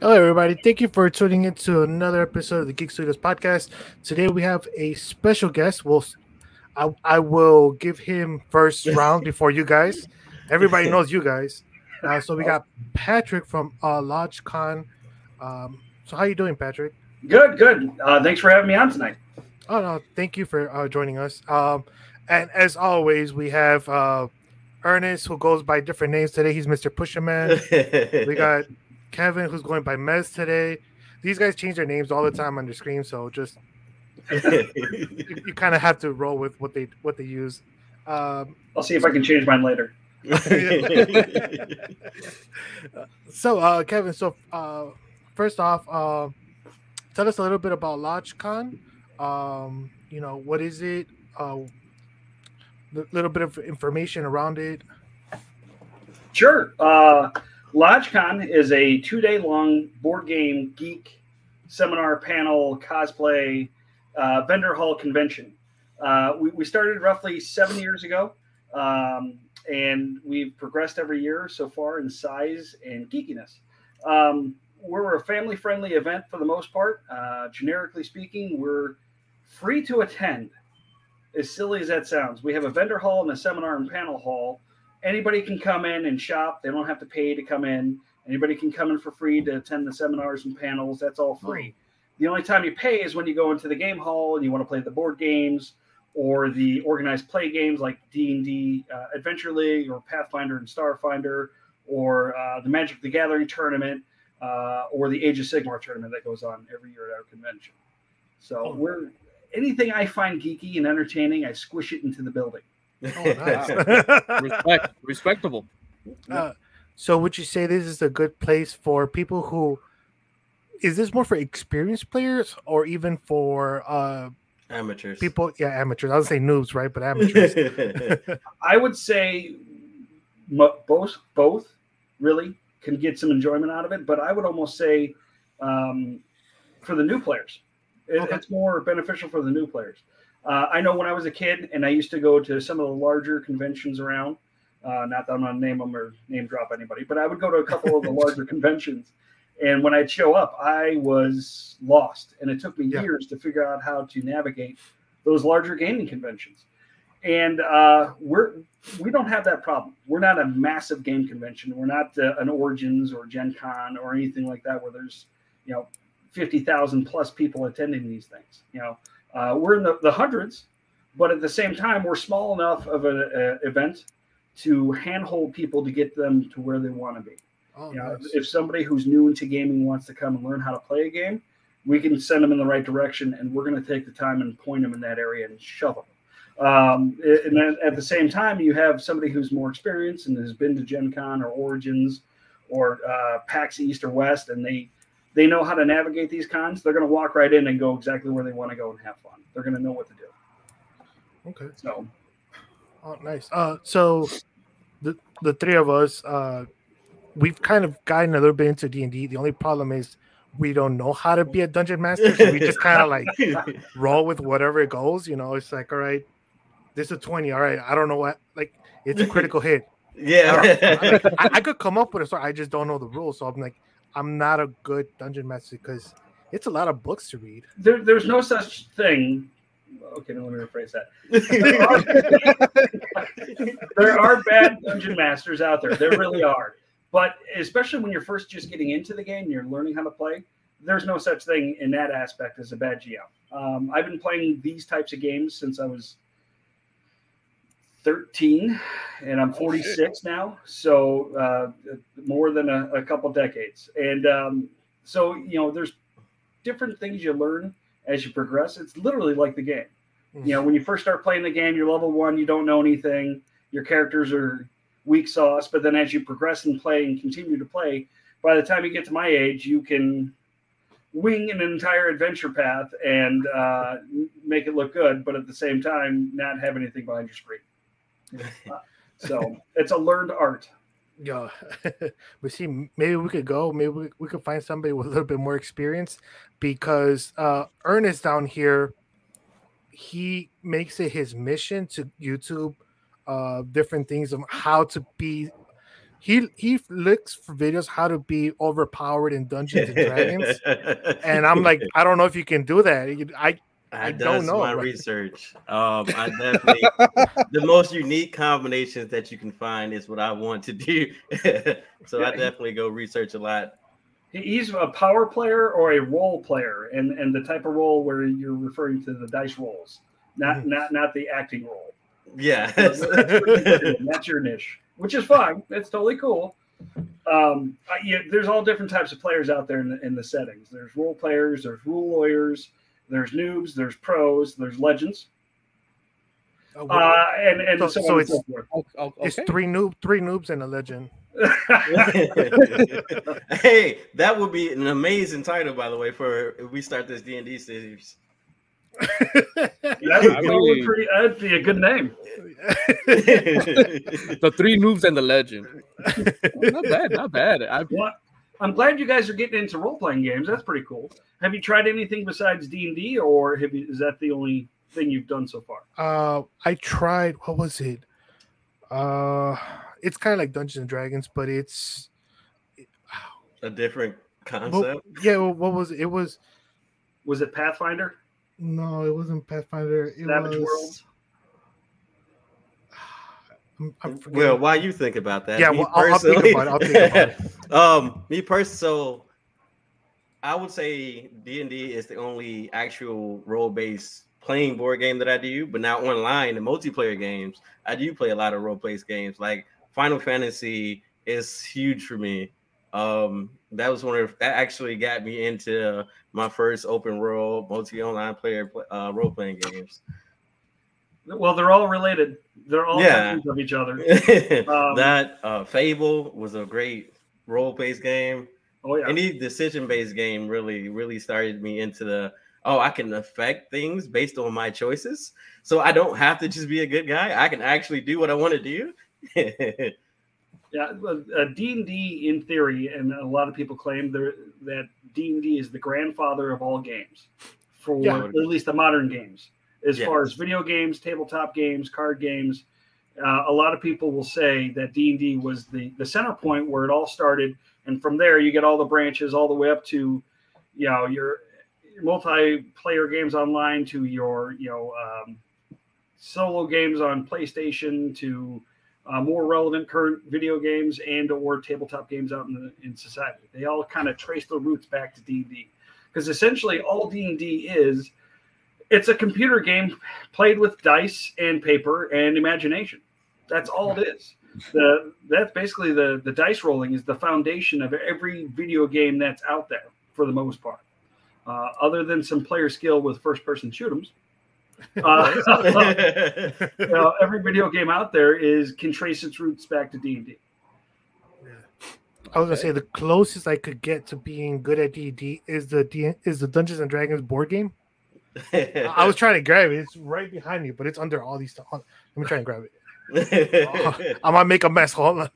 Hello, everybody. Thank you for tuning in to another episode of the Geek Studios podcast. Today we have a special guest. We'll, I, I will give him first round before you guys. Everybody knows you guys. Uh, so we got Patrick from uh, LodgeCon. Um, so how you doing, Patrick? Good, good. Uh, thanks for having me on tonight. Oh no, thank you for uh, joining us. Um, and as always, we have uh, Ernest, who goes by different names today. He's Mr. Pusherman. we got Kevin, who's going by Mez today. These guys change their names all the time on the screen, so just you, you kind of have to roll with what they what they use. Um, I'll see if I can change mine later. so, uh, Kevin, so uh, first off, uh, tell us a little bit about LodgeCon. Um, you know, what is it? A uh, little bit of information around it. Sure. Uh, LodgeCon is a two day long board game geek seminar, panel, cosplay, uh, vendor hall convention. Uh, we, we, started roughly seven years ago, um, and we've progressed every year so far in size and geekiness. Um, we're a family friendly event for the most part. Uh, generically speaking, we're free to attend. As silly as that sounds, we have a vendor hall and a seminar and panel hall anybody can come in and shop. They don't have to pay to come in. Anybody can come in for free to attend the seminars and panels. That's all free. The only time you pay is when you go into the game hall and you want to play the board games or the organized play games like D and D uh, Adventure League or Pathfinder and Starfinder or uh, the Magic the Gathering tournament uh, or the Age of Sigmar tournament that goes on every year at our convention. So oh. we're anything I find geeky and entertaining, I squish it into the building. Oh, nice. Respect, respectable. Uh, so, would you say this is a good place for people who? Is this more for experienced players or even for uh, amateurs? People, yeah, amateurs. I would say noobs, right? But amateurs. I would say both. Both really can get some enjoyment out of it, but I would almost say um, for the new players, it, okay. it's more beneficial for the new players. Uh, I know when I was a kid and I used to go to some of the larger conventions around. Uh, not that I'm going to name them or name drop anybody, but I would go to a couple of the larger conventions. And when I'd show up, I was lost. And it took me yeah. years to figure out how to navigate those larger gaming conventions. And uh, we're we don't have that problem. We're not a massive game convention. We're not uh, an Origins or Gen Con or anything like that where there's you know fifty thousand plus people attending these things. You know, uh, we're in the, the hundreds, but at the same time, we're small enough of an event to handhold people to get them to where they want to be. Oh, you know, nice. If somebody who's new into gaming wants to come and learn how to play a game, we can send them in the right direction, and we're going to take the time and point them in that area and shove them. Um, and then at the same time, you have somebody who's more experienced and has been to Gen Con or Origins or uh, PAX East or West, and they they know how to navigate these cons, they're going to walk right in and go exactly where they want to go and have fun. They're going to know what to do. Okay. So, oh, nice. Uh, so the the three of us, uh, we've kind of gotten a little bit into D and D. The only problem is we don't know how to be a dungeon master, so we just kind of like roll with whatever it goes. You know, it's like, all right, this is a twenty. All right, I don't know what like it's a critical hit. Yeah, I, I, I, could come up with a story. I just don't know the rules, so I'm like, I'm not a good dungeon master because it's a lot of books to read. There, there's no such thing. Okay, let me rephrase that. there are bad dungeon masters out there. There really are. But especially when you're first just getting into the game, and you're learning how to play. There's no such thing in that aspect as a bad GM. Um, I've been playing these types of games since I was 13 and I'm 46 now. So uh, more than a, a, couple decades. And um, so, you know, there's different things you learn as you progress. It's literally like the game. Mm-hmm. You know, when you first start playing the game, you're level one, you don't know anything. Your characters are weak sauce. But then as you progress and play and continue to play, by the time you get to my age, you can wing an entire adventure path and uh, make it look good, but at the same time, not have anything behind your screen so it's a learned art. Yeah, we see. Maybe we could go. Maybe we, we could find somebody with a little bit more experience, because uh, Ernest down here, he makes it his mission to YouTube uh, different things of how to be he he looks for videos how to be overpowered in Dungeons and Dragons, and I'm like, I don't know if you can do that. I I, I don't know, my research. Um, I definitely the most unique combinations that you can find is what I want to do. so I definitely go research a lot. He's a power player or a role player, and and the type of role where you're referring to the dice rolls, not Mm-hmm. not not the acting role. Yeah. That's, what you're good at. That's your niche, which is fine. That's totally cool. Um, I, yeah, there's all different types of players out there in the, in the settings. There's role players, there's rule lawyers, there's noobs, there's pros, there's legends, Uh, uh, and and So- so, so on it's- so forth. Oh, oh, it's three noob, three noobs and a legend. hey, that would be an amazing title, by the way, for if we start this D and D series. That would, I that would mean- pretty, that'd be a good name. the three noobs and the legend. not bad, not bad. I, Well, I'm glad you guys are getting into role playing games. That's pretty cool. Have you tried anything besides D and D, or have you, is that the only thing you've done so far? Uh, I tried. What was it? Uh, it's kind of like Dungeons and Dragons, but it's a different well, concept. yeah. well, What was it? It was Was it Pathfinder, no, it wasn't Pathfinder. It Savage was, Worlds? I'm, Well, while you think about that, Yeah, me well, I'll- I'll think about it, think about um, me personally, so I would say D and D is the only actual role-based playing board game that I do. But now online, the multiplayer games, I do play a lot of role-based games. Like Final Fantasy is huge for me. Um, that was one of that actually got me into my first open world multi-online player uh, role-playing games. Well, they're all related. They're all Yeah. of each other. Um, that uh, Fable was a great role-based game. Oh yeah. Any decision-based game really, really started me into the oh, I can affect things based on my choices. So I don't have to just be a good guy. I can actually do what I want to do. Yeah, uh, D and D in theory, and a lot of people claim there, that D and D is the grandfather of all games, for Yeah. at least the modern games, as Yeah. far as video games, tabletop games, card games. Uh, a lot of people will say that D and D was the the center point where it all started, and from there you get all the branches all the way up to, you know, your multiplayer games online to your you know um, solo games on PlayStation to uh, more relevant current video games and or tabletop games out in, the, in society. They all kind of trace their roots back to D&D because essentially all D&D is it's a computer game played with dice and paper and imagination. That's all it is. The that's basically the the dice rolling is the foundation of every video game that's out there for the most part. Uh, other than some player skill with first person shoot'ems, uh, you know, every video game out there is can trace its roots back to D and D. I was gonna say the closest I could get to being good at D&D is the D- is the Dungeons and Dragons board game. I I was trying to grab it. It's right behind me, but it's under all these stuff. Let me try and grab it. I might make a mess. Hold on.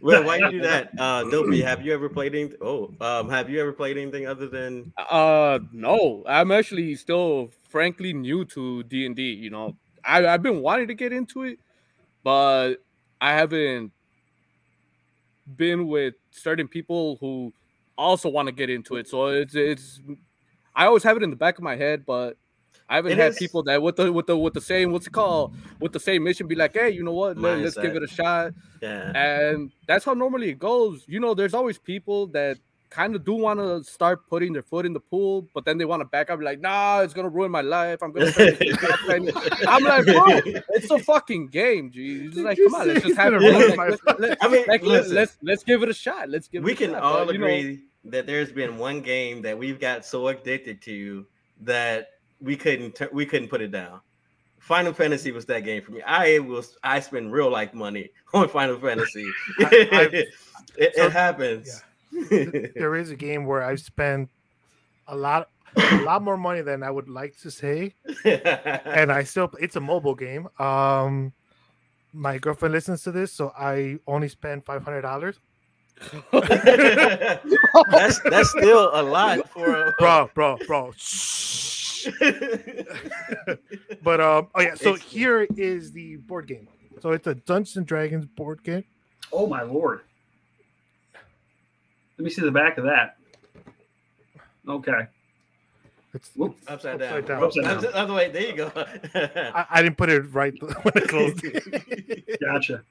well, why you do that? Uh, Dopey, have you ever played anything? Oh, um, have you ever played anything other than? Uh, no, I'm actually still frankly new to D and D. You know, I, I've been wanting to get into it, but I haven't been with certain people who also want to get into it. So it's it's I always have it in the back of my head, but I haven't It had is- people that with the with the with the same what's it called with the same mission be like, hey, you know what? Let, us give it a shot. Yeah. And that's how normally it goes. You know, there's always people that kind of do want to start putting their foot in the pool, but then they want to back up, like, nah, it's gonna ruin my life. I'm gonna. start making bad spending." I'm like, bro, it's a fucking game, G. It's like, come on, let's just have gonna fun. ruin Like, my let- let- I mean, like, let- listen. let's let's give it a shot. Let's give. we it a can shot. all But, you know, agree that there's been one game that we've got so addicted to that we couldn't we couldn't put it down. Final Fantasy was that game for me. I was I spend real life money on Final Fantasy. I- it, so- it happens. there is a game where I've spent a lot a lot more money than I would like to say, and I still it's a mobile game. Um, my girlfriend listens to this, so I only spend five hundred dollars. That's that's still a lot for a, Bro, bro, bro. But um, oh yeah. So It's- here is the board game. So it's a Dungeons and Dragons board game. Oh my lord! Let me see the back of that. Okay. It's, Whoop. it's Upside upside down. down. Upside down. Other- Other way. There you go. I, I didn't put it right when I closed. Gotcha.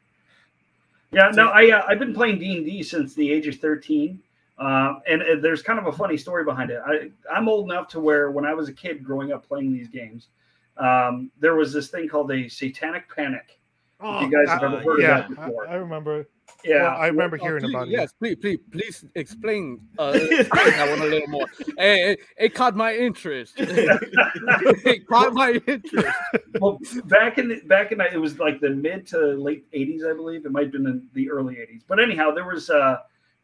Yeah, no, I uh, I've been playing D and D since the age of thirteen, uh, and uh, there's kind of a funny story behind it. I I'm old enough to where when I was a kid growing up playing these games, um, there was this thing called a satanic panic. Oh, you guys have I- ever heard of that before. I, I remember. Yeah, Well, I remember Oh, hearing please, about it. yes, please, please, please explain, uh, explain that one a little more. Hey, it, it caught my interest. it caught my interest. well, back in the, back in the, it was like the mid to late '80s, I believe. It might have been in the early '80s, but anyhow, there was uh,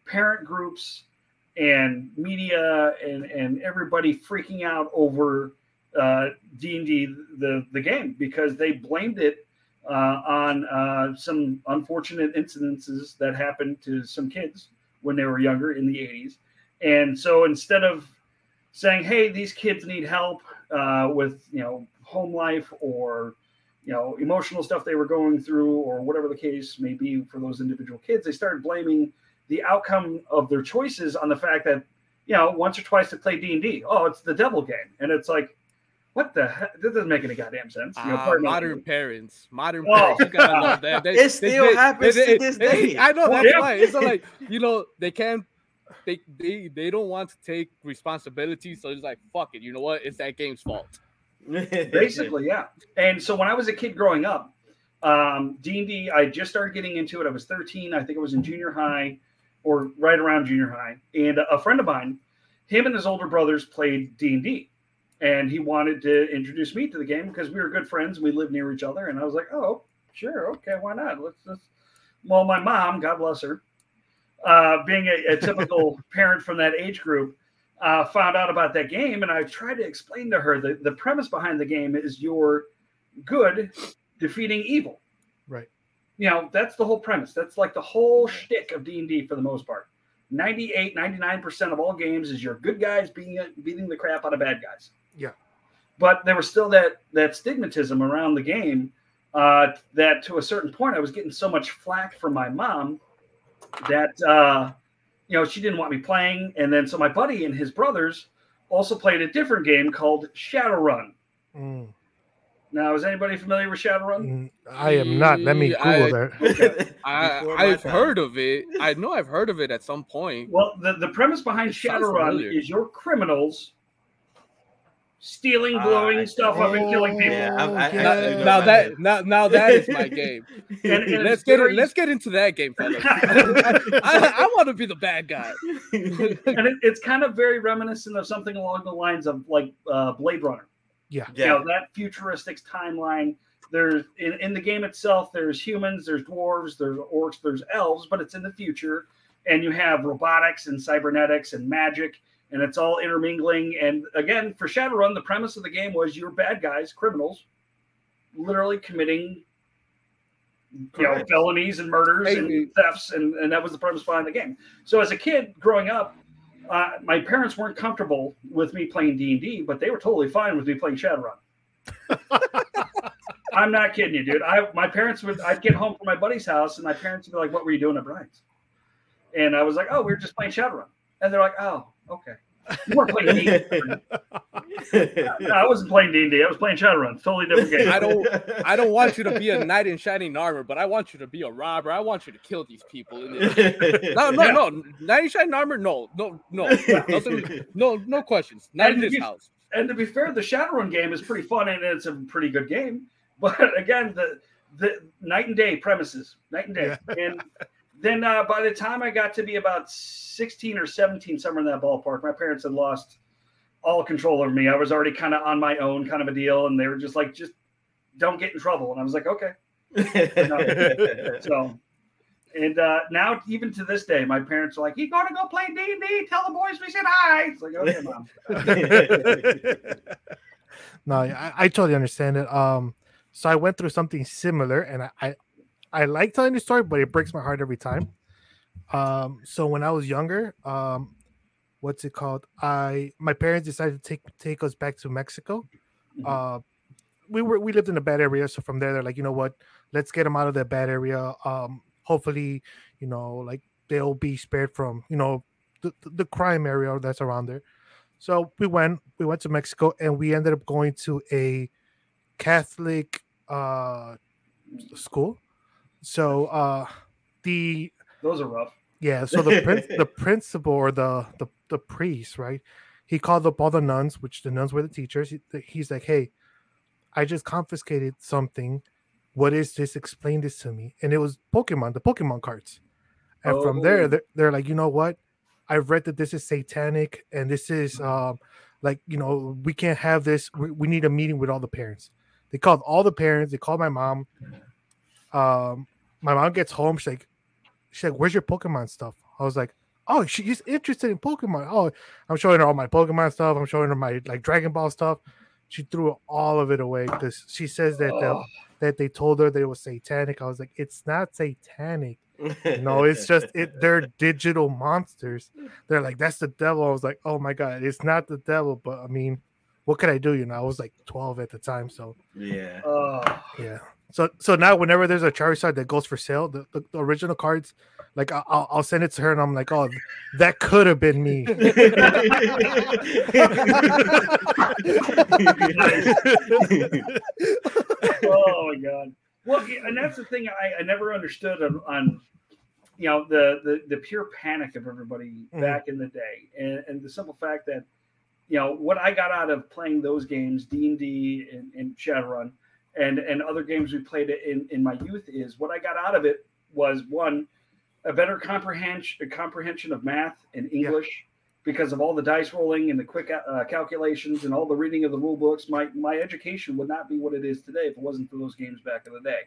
parent groups and media and and everybody freaking out over uh, D and D the the game because they blamed it uh, on uh, some unfortunate incidences that happened to some kids when they were younger in the '80s, and so instead of saying, "Hey, these kids need help uh, with you know home life or you know emotional stuff they were going through or whatever the case may be for those individual kids," they started blaming the outcome of their choices on the fact that you know once or twice to play D and D. Oh, it's the devil game, and it's like, what the heck? This doesn't make any goddamn sense. You know, Ah, pardon me. modern parents, modern Oh. parents, you gotta love that. They- It still happens to this day. I know Well, that's yeah. why. It's not like you know they can't. They, they they don't want to take responsibility, so it's like fuck it. You know what? It's that game's fault. basically yeah and so when i was a kid growing up um, d&d i just started getting into it i was 13 i think it was in junior high or right around junior high and a friend of mine him and his older brothers played d&d and he wanted to introduce me to the game because we were good friends and we lived near each other and i was like oh sure okay why not let's just well my mom god bless her uh, being a, a typical parent from that age group uh, found out about that game, and I tried to explain to her that the premise behind the game is your good defeating evil. Right. You know, that's the whole premise. That's like the whole shtick of D&D for the most part. 98, 99% of all games is your good guys beating, beating the crap out of bad guys. Yeah. But there was still that, that stigmatism around the game uh, that to a certain point, I was getting so much flack from my mom that uh, you know she didn't want me playing and then so my buddy and his brothers also played a different game called shadowrun Mm, now is anybody familiar with shadowrun mm, I am not. Let me Google I- that. Okay. I, have time. heard of it. I know I've heard of it at some point. well the, the premise behind It shadowrun is your criminals stealing blowing I- stuff up and killing people Yeah, I- I- I- I Now that now now that is my game. And- and let's get very- Let's get into that game, fellas. I, I want to be the bad guy. and it, it's kind of very reminiscent of something along the lines of like uh, blade runner Yeah. you yeah. know that futuristic timeline there's in, in the game itself there's humans there's dwarves there's orcs there's elves but it's in the future and you have robotics and cybernetics and magic and it's all intermingling and again for shadowrun the premise of the game was you're bad guys criminals literally committing you know felonies and murders Hey, and thefts and, and that was the premise behind the game so as a kid growing up uh, my parents weren't comfortable with me playing d&d but they were totally fine with me playing shadowrun I'm not kidding you, dude. I my parents would I'd get home from my buddy's house and my parents would be like, What were you doing at Brian's? And I was like, Oh, we were just playing Shadowrun. And they're like, Oh, okay. You weren't playing D&D. I wasn't playing D&D. I was playing Shadowrun. Totally different game. I don't- I don't want you to be a knight in shining armor, but I want you to be a robber. I want you to kill these people. No, no, Yeah. no. Knight in shining armor. No, no, no. Nothing, no, no questions. Not in And this you- house. and to be fair, the Shadowrun game is pretty fun and it's a pretty good game. But again, the the night and day premises, night and day. And then uh, by the time I got to be about 16 or 17, somewhere in that ballpark, my parents had lost all control over me. I was already kind of on my own, kind of a deal, and they were just like, just don't get in trouble. And I was like, okay. So, and uh, now even to this day, my parents are like, "You going to go play D and D? Tell the boys we said hi." It's like, okay, mom. no, I, I totally understand it. Um, so I went through something similar, and I, I, I like telling the story, but it breaks my heart every time. Um, so when I was younger, um, what's it called? I my parents decided to take take us back to Mexico. Mhm. Uh, we were we lived in a bad area, so from there they're like, you know what? Let's get them out of that bad area. Um, hopefully, you know, like they'll be spared from, you know, the, the crime area that's around there. So we went, we went to Mexico, and we ended up going to a Catholic uh school. So uh the Those are rough. yeah, so the prin- the principal or the, the the priest, right? He called up all the nuns, which the nuns were the teachers. He, he's like, "Hey, I just confiscated something. What is this? Explain this to me." And it was Pokemon, the Pokemon cards. And from there, Oh. they're, they're like, "You know what? I've read that this is satanic, and this is um like you know we can't have this. We, we need a meeting with all the parents." They called all the parents. They called my mom. Um, my mom gets home. She's like, she's like, "Where's your Pokemon stuff?" I was like, "Oh, she's interested in Pokemon." Oh, I'm showing her all my Pokemon stuff. I'm showing her my like Dragon Ball stuff. She threw all of it away because she says that the, Oh. that they told her that it was satanic. I was like, "It's not satanic. No, it's just it. They're digital monsters. They're like that's the devil." I was like, "Oh my god, it's not the devil." But I mean, what could I do? You know, I was like 12 at the time, so yeah. Oh. yeah. So so now whenever there's a Charizard that goes for sale, the, the, the original cards, like I- I'll, I'll send it to her and I'm like, oh, that could have been me. oh my god. Well, and that's the thing I, I never understood on, on you know the, the the pure panic of everybody Mhm. back in the day, and, and the simple fact that you know what I got out of playing those games, D and D and, and Shadowrun, and and other games we played in in my youth is what I got out of it was one a better comprehension a comprehension of math and Yeah. English because of all the dice rolling and the quick uh, calculations and all the reading of the rule books. My my education would not be what it is today if it wasn't for those games back in the day.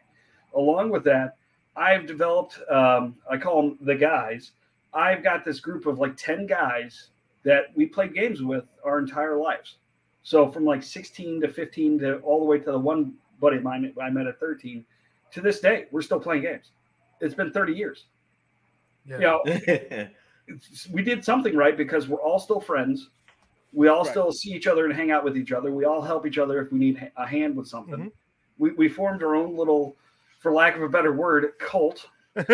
Along with that, I've developed um, I call them the guys. I've got this group of like ten guys that we played games with our entire lives. So from like 16 to 15 to all the way to the one buddy of mine I met at 13. To this day, we're still playing games. It's been 30 years. Yeah. You know, it's- we did something right because we're all still friends. We all Right. still see each other and hang out with each other. We all help each other if we need a hand with something. Mhm. We, we formed our own little, for lack of a better word, cult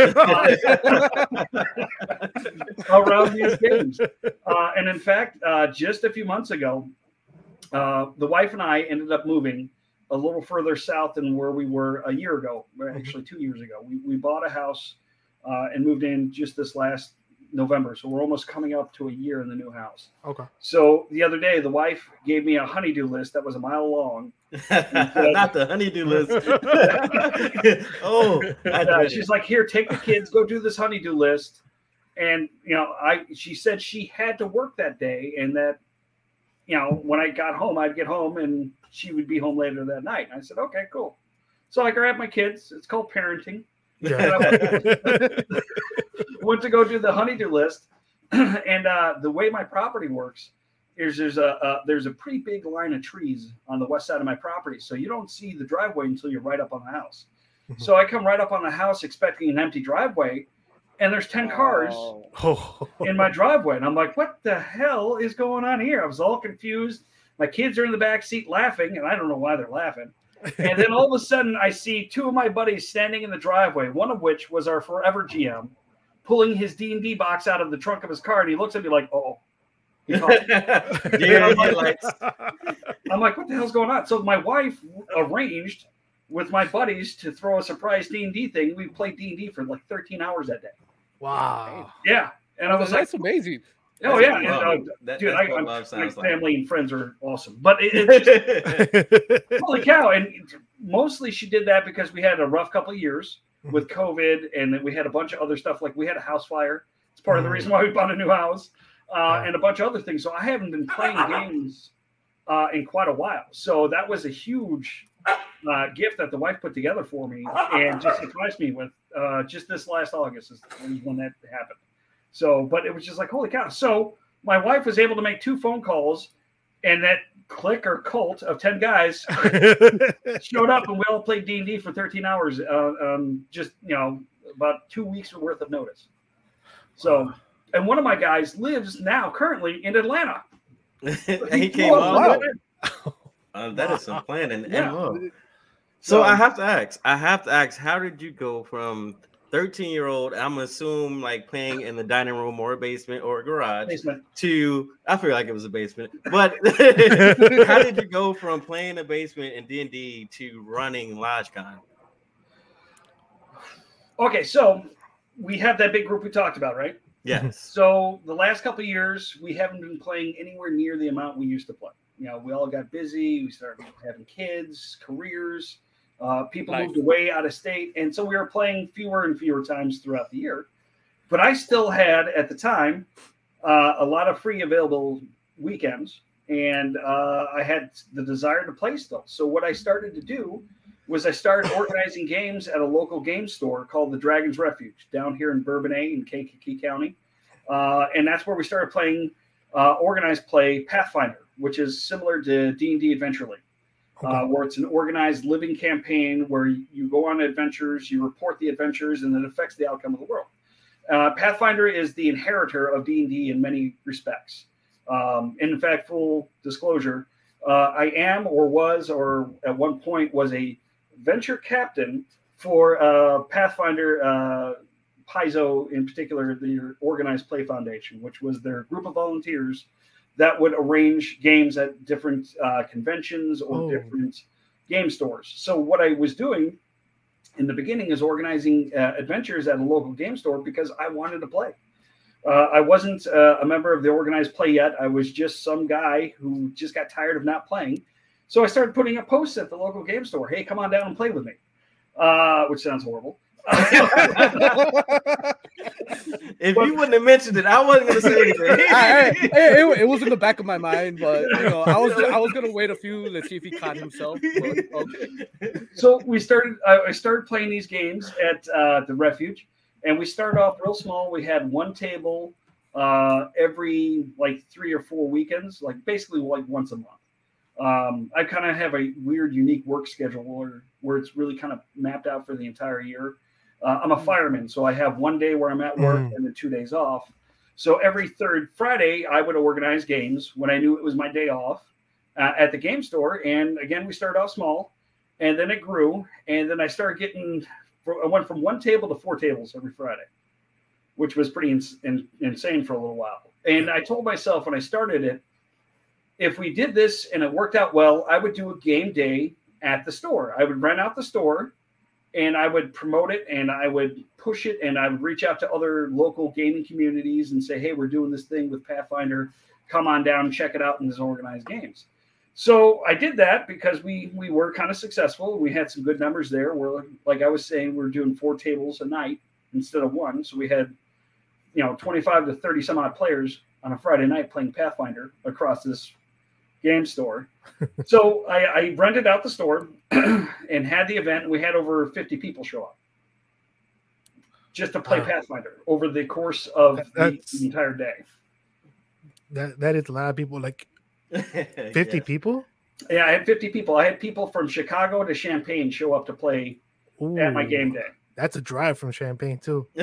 around these games. Uh, and in fact, uh, just a few months ago, uh, the wife and I ended up moving a little further south than where we were a year ago, actually two years ago. We, we bought a house uh, and moved in just this last November. So we're almost coming up to a year in the new house. okay. So the other day, the wife gave me a honeydew list that was a mile long. Not the honeydew list. oh, Uh, she's like, "Here, take the kids, go do this honeydew list." And you know, I she said she had to work that day, and that you know, when I got home, I'd get home and she would be home later that night. And I said, "Okay, cool." So I grabbed my kids. It's called parenting. Yeah. Went to go do the honeydew list, and uh, the way my property works is there's a, a there's a pretty big line of trees on the west side of my property, so you don't see the driveway until you're right up on the house. Mhm. So I come right up on the house expecting an empty driveway, and there's ten cars oh. in my driveway, and I'm like, "What the hell is going on here?" I was all confused. My kids are in the back seat laughing, and I don't know why they're laughing. And then all of a sudden, I see two of my buddies standing in the driveway. One of which was our forever GM, pulling his D and D box out of the trunk of his car, and he looks at me like, "Oh." He caught me. Deer in headlights. I'm like, "What the hell's going on?" So my wife arranged with my buddies to throw a surprise D and D thing. We played D and D for like 13 hours that day. Wow. Yeah, and I was like, that's "Oh yeah, and, uh, that- dude, I, my like. family and friends are awesome. But it, it, holy cow! And mostly she did that because we had a rough couple of years with COVID, and then we had a bunch of other stuff. Like we had a house fire. It's part of the Mhm. reason why we bought a new house, uh, and a bunch of other things. So I haven't been playing games uh, in quite a while. So that was a huge uh, gift that the wife put together for me, and just surprised me with uh, just this last August is when that happened. So, but it was just like holy cow! So my wife was able to make two phone calls, and that clique or cult of ten guys showed up, and we all played D and D for thirteen hours. Uh, um, just you know, about two weeks worth of notice. So, and one of my guys lives now currently in Atlanta. and he came wow. the way. Uh, that is some planning and Yeah. So So- I have to ask. I have to ask. How did you go from 13 year old, I'm gonna assume like playing in the dining room or basement or garage Basement. to I feel like it was a basement. But how did you go from playing a basement in D&D to running LodgeCon? Okay, so we have that big group we talked about, right? Yes. So the last couple of years, we haven't been playing anywhere near the amount we used to play. You know, we all got busy. We started having kids, careers. Uh, people Life. moved away out of state, and so we were playing fewer and fewer times throughout the year. But I still had at the time uh, a lot of free available weekends, and uh, I had the desire to play still. So what I started to do was I started organizing games at a local game store called the Dragon's Refuge down here in Bourbonnais in Kankakee County, uh, and that's where we started playing uh, organized play Pathfinder, which is similar to D and D Adventure League uh, where it's an organized living campaign where you go on adventures, you report the adventures, and it affects the outcome of the world. Uh, Pathfinder is the inheritor of D and D in many respects. Um, in fact, full disclosure, uh, I am or was or at one point was a venture captain for uh, Pathfinder uh, Paizo, in particular, the Organized Play Foundation, which was their group of volunteers that would arrange games at different uh, conventions or Oh. different game stores. So what I was doing in the beginning is organizing uh, adventures at a local game store because I wanted to play. Uh, I wasn't uh, a member of the organized play yet. I was just some guy who just got tired of not playing. So I started putting up posts at the local game store. Hey, come on down and play with me, uh, which sounds horrible. If you wouldn't have mentioned it, I wasn't gonna say anything. I- I- it, it- it was in the back of my mind, but you know, I was I was gonna wait a few. Let's see if he caught himself. But, okay. so we started I I started playing these games at uh, the refuge and we started off real small we had one table uh, every like three or four weekends like basically like once a month um, i kind of have a weird unique work schedule where, where it's really kind of mapped out for the entire year uh, i'm a fireman so i have one day where i'm at work Mm. and then two days off. So every third friday i would organize games when i knew it was my day off uh, at the game store. And again we started off small and then it grew and then i started getting i went from one table to four tables every friday which was pretty ins- in, insane for a little while. And i told myself when i started it if we did this and it worked out well i would do a game day at the store. I would rent out the store and i would promote it and i would push it and i would reach out to other local gaming communities and say hey we're doing this thing with pathfinder come on down and check it out in these organized games so I did that because we we were kind of successful. We had some good numbers there. We're like I was saying, we are doing four tables a night instead of one. So we had, you know, 25 to 30 some odd players on a Friday night playing Pathfinder across this game store. so I, I rented out the store and had the event. We had over 50 people show up just to play Wow. Pathfinder over the course of the, the entire day. That that is a lot of people. Like fifty Yes. people. Yeah, I had 50 people. I had people from Chicago to Champaign show up to play at my game day. That's a drive from Champaign too.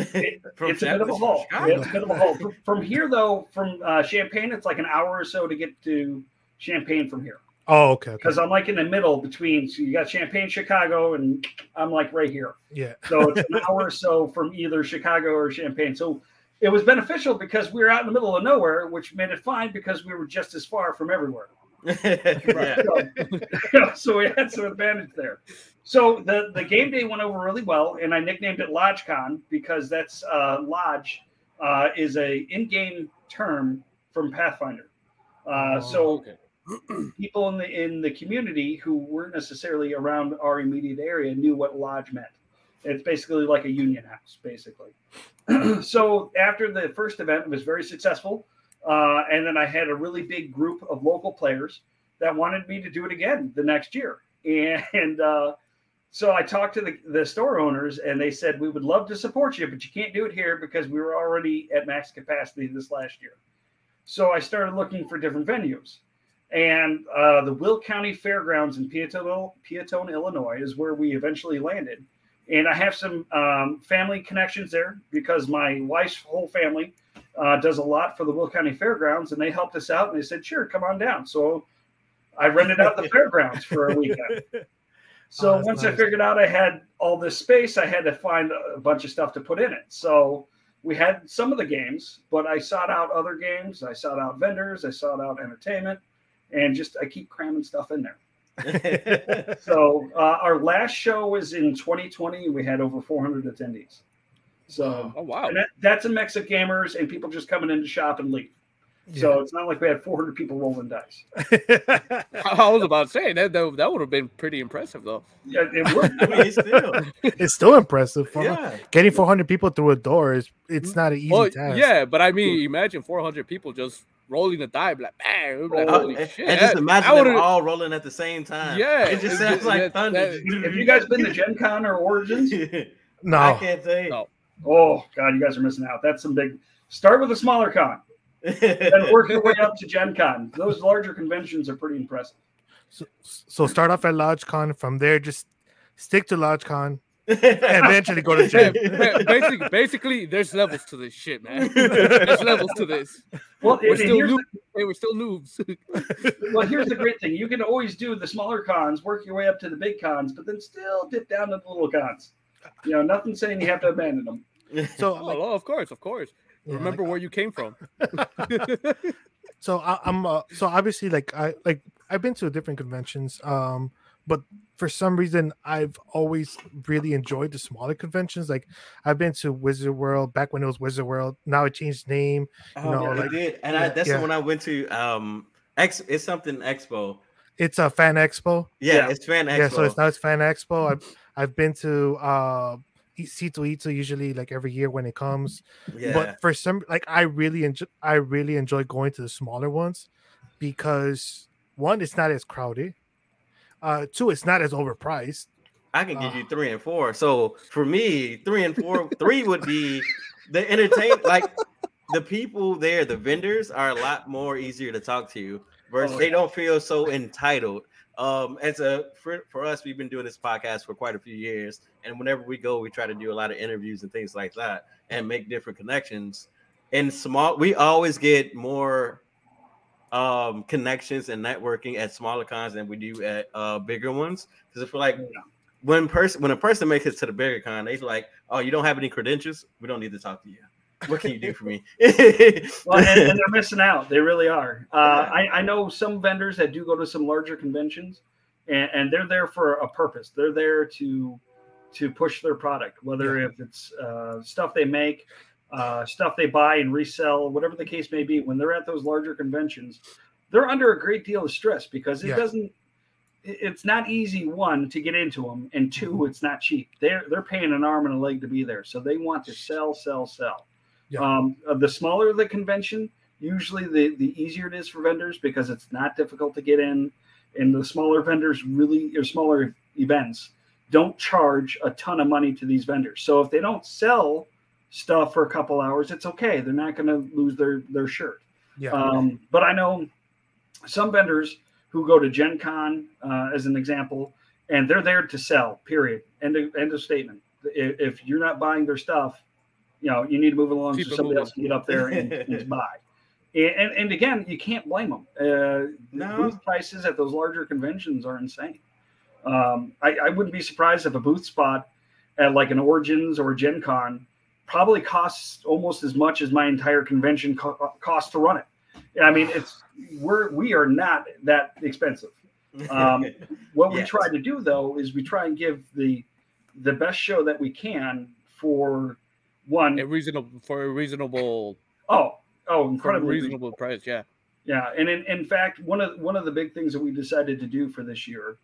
From it's a bit of a haul. It's a bit of a haul. From, from here, though, from uh, Champaign, it's like an hour or so to get to Champaign from here. Oh, okay. okay. Because I'm like in the middle between. So you got Champaign, Chicago, and I'm like right here. Yeah. So it's an hour or so from either Chicago or Champaign. So it was beneficial because we were out in the middle of nowhere, which made it fine because we were just as far from everywhere. yeah. So, so we had some advantage there. So the, the game day went over really well, and I nicknamed it LodgeCon because that's uh, Lodge uh, is a in-game term from Pathfinder. Uh, so okay. people in the in the community who weren't necessarily around our immediate area knew what lodge meant. It's basically like a union house, basically. so after the first event it was very successful, uh, and then I had a really big group of local players that wanted me to do it again the next year, and uh, so I talked to the, the store owners, and they said we would love to support you, but you can't do it here because we were already at max capacity this last year. So I started looking for different venues and uh, the Will County Fairgrounds in Peotone, Peotone, Illinois, is where we eventually landed. And I have some um, family connections there because my wife's whole family uh, does a lot for the Will County Fairgrounds, and they helped us out. And they said, "Sure, come on down." So I rented out the fairgrounds for a weekend. So Oh, once I figured out I had all this space, I had to find a bunch of stuff to put in it. So we had some of the games, but I sought out other games. I sought out vendors. I sought out entertainment, and just I keep cramming stuff in there. So uh, our last show was in 2020. We had over 400 attendees. So Oh wow. and that, that's a mix of gamers and people just coming in to shop and leave. So it's not like we had 400 people rolling dice. I was about to say that that, that would have been pretty impressive though. Yeah, it would. I mean, still, it's still impressive. For yeah. Getting 400 people through a door is it's not an easy Well, task. yeah, but I mean, imagine 400 people just rolling the die, like bang, like, Oh, holy and, shit! and just imagine that them all rolling at the same time. Yeah, it just sounds it- like that- thunder. Have you guys been to Gen Con or Origins? No, I can't say. No. Oh God, you guys are missing out. That's some big. Start with a smaller con, and work your way up to Gen Con. Those larger conventions are pretty impressive. So, so start off at Lodge Con. From there, just stick to LodgeCon. Eventually go to Yeah, Gen. ba- basically, basically, there's levels to this shit, man. There's levels to this. Well, We're still here's, noobs. Hey, we're still noobs. the, well, here's the great thing: you can always do the smaller cons, work your way up to the big cons, but then still dip down to the little cons. You know, nothing saying you have to abandon them. So, oh, like, oh, of course, of course. yeah, Remember like, where you came from. so I, I'm uh, so obviously like I like I've been to different conventions, um, but for some reason I've always really enjoyed the smaller conventions. Like I've been to Wizard World back when it was Wizard World. Now it changed name. Oh, know, yeah, like- they did, and I, that's yeah. the one I went to. Um, X, it's something Expo. It's a fan expo. Yeah, Yeah. it's fan Expo. Yeah, so it's now it's fan expo. I've I've been to uh C2E2 usually like every year when it comes. yeah. But for some like I really enjoy I really enjoy going to the smaller ones because one, it's not as crowded. Uh two, it's not as overpriced. I can give Ah. you three and four. So for me, three and four, three would be the entertain like the people there, the vendors are a lot more easier to talk to versus Oh, they don't feel so entitled. Um, as a for, for us, we've been doing this podcast for quite a few years, and whenever we go, we try to do a lot of interviews and things like that and make different connections. And small, we always get more um connections and networking at smaller cons than we do at uh bigger ones. Because if we're like when person when a person makes it to the bigger con, they're like, "Oh, you don't have any credentials? We don't need to talk to you. What can you do for me?" Well, and, and they're missing out. They really are. Uh, I, I know some vendors that do go to some larger conventions, and, and they're there for a purpose. They're there to to push their product, whether if it's uh, stuff they make, uh, stuff they buy and resell, whatever the case may be. When they're at those larger conventions, they're under a great deal of stress because it Yeah. doesn't. It's not easy one to get into them, and two, Mm-hmm. it's not cheap. They're they're paying an arm and a leg to be there, so they want to sell, sell, sell. Yeah. Um, uh, the smaller the convention, usually the the easier it is for vendors because it's not difficult to get in, and the smaller vendors really or smaller events don't charge a ton of money to these vendors. So if they don't sell stuff for a couple hours, it's okay. They're not going to lose their their shirt. Yeah. Um, but I know some vendors who go to Gen Con uh, as an example, and they're there to sell. Period. End of, end of statement. If, if you're not buying their stuff, you know you need to move along Keep so somebody moving. else can get up there and, and buy. And, and and again, you can't blame them. Uh, No. Booth prices at those larger conventions are insane. Um, I, I wouldn't be surprised if a booth spot at like an Origins or Gen Con probably costs almost as much as my entire convention co- costs to run it. I mean, it's we're we are not that expensive. Um, What we Yes. try to do though is we try and give the the best show that we can for one A reasonable for a reasonable, oh oh for a incredibly reasonable price. Yeah. yeah and in, in fact one of one of the big things that we decided to do for this year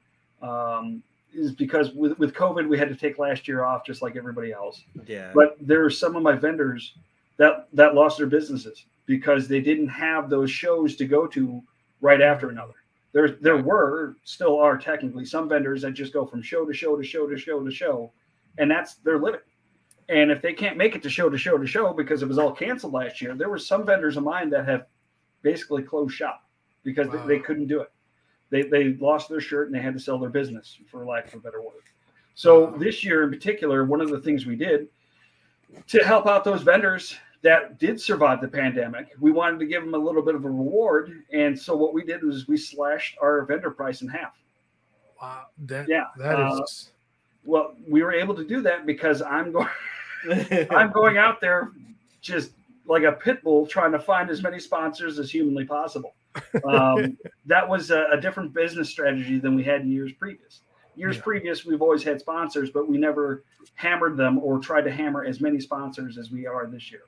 um, is because with, with covid we had to take last year off just like everybody else. Yeah. but there are some of my vendors that that lost their businesses because they didn't have those shows to go to right after another. There there were still are technically some vendors that just go from show to show to show to show to show and that's their living. And if they can't make it to show to show to show because it was all canceled last year there were some vendors of mine that have basically closed shop because they, they couldn't do it they, they lost their shirt and they had to sell their business for lack of a better word so this year in particular one of the things we did to help out those vendors that did survive the pandemic. We wanted to give them a little bit of a reward, and so what we did was we slashed our vendor price in half. Wow, that, Yeah, that uh, is Well, we were able to do that because I'm going. I'm going out there just like a pit bull trying to find as many sponsors as humanly possible. Um, that was a, a different business strategy than we had in years previous. Years Yeah. previous, we've always had sponsors, but we never hammered them or tried to hammer as many sponsors as we are this year.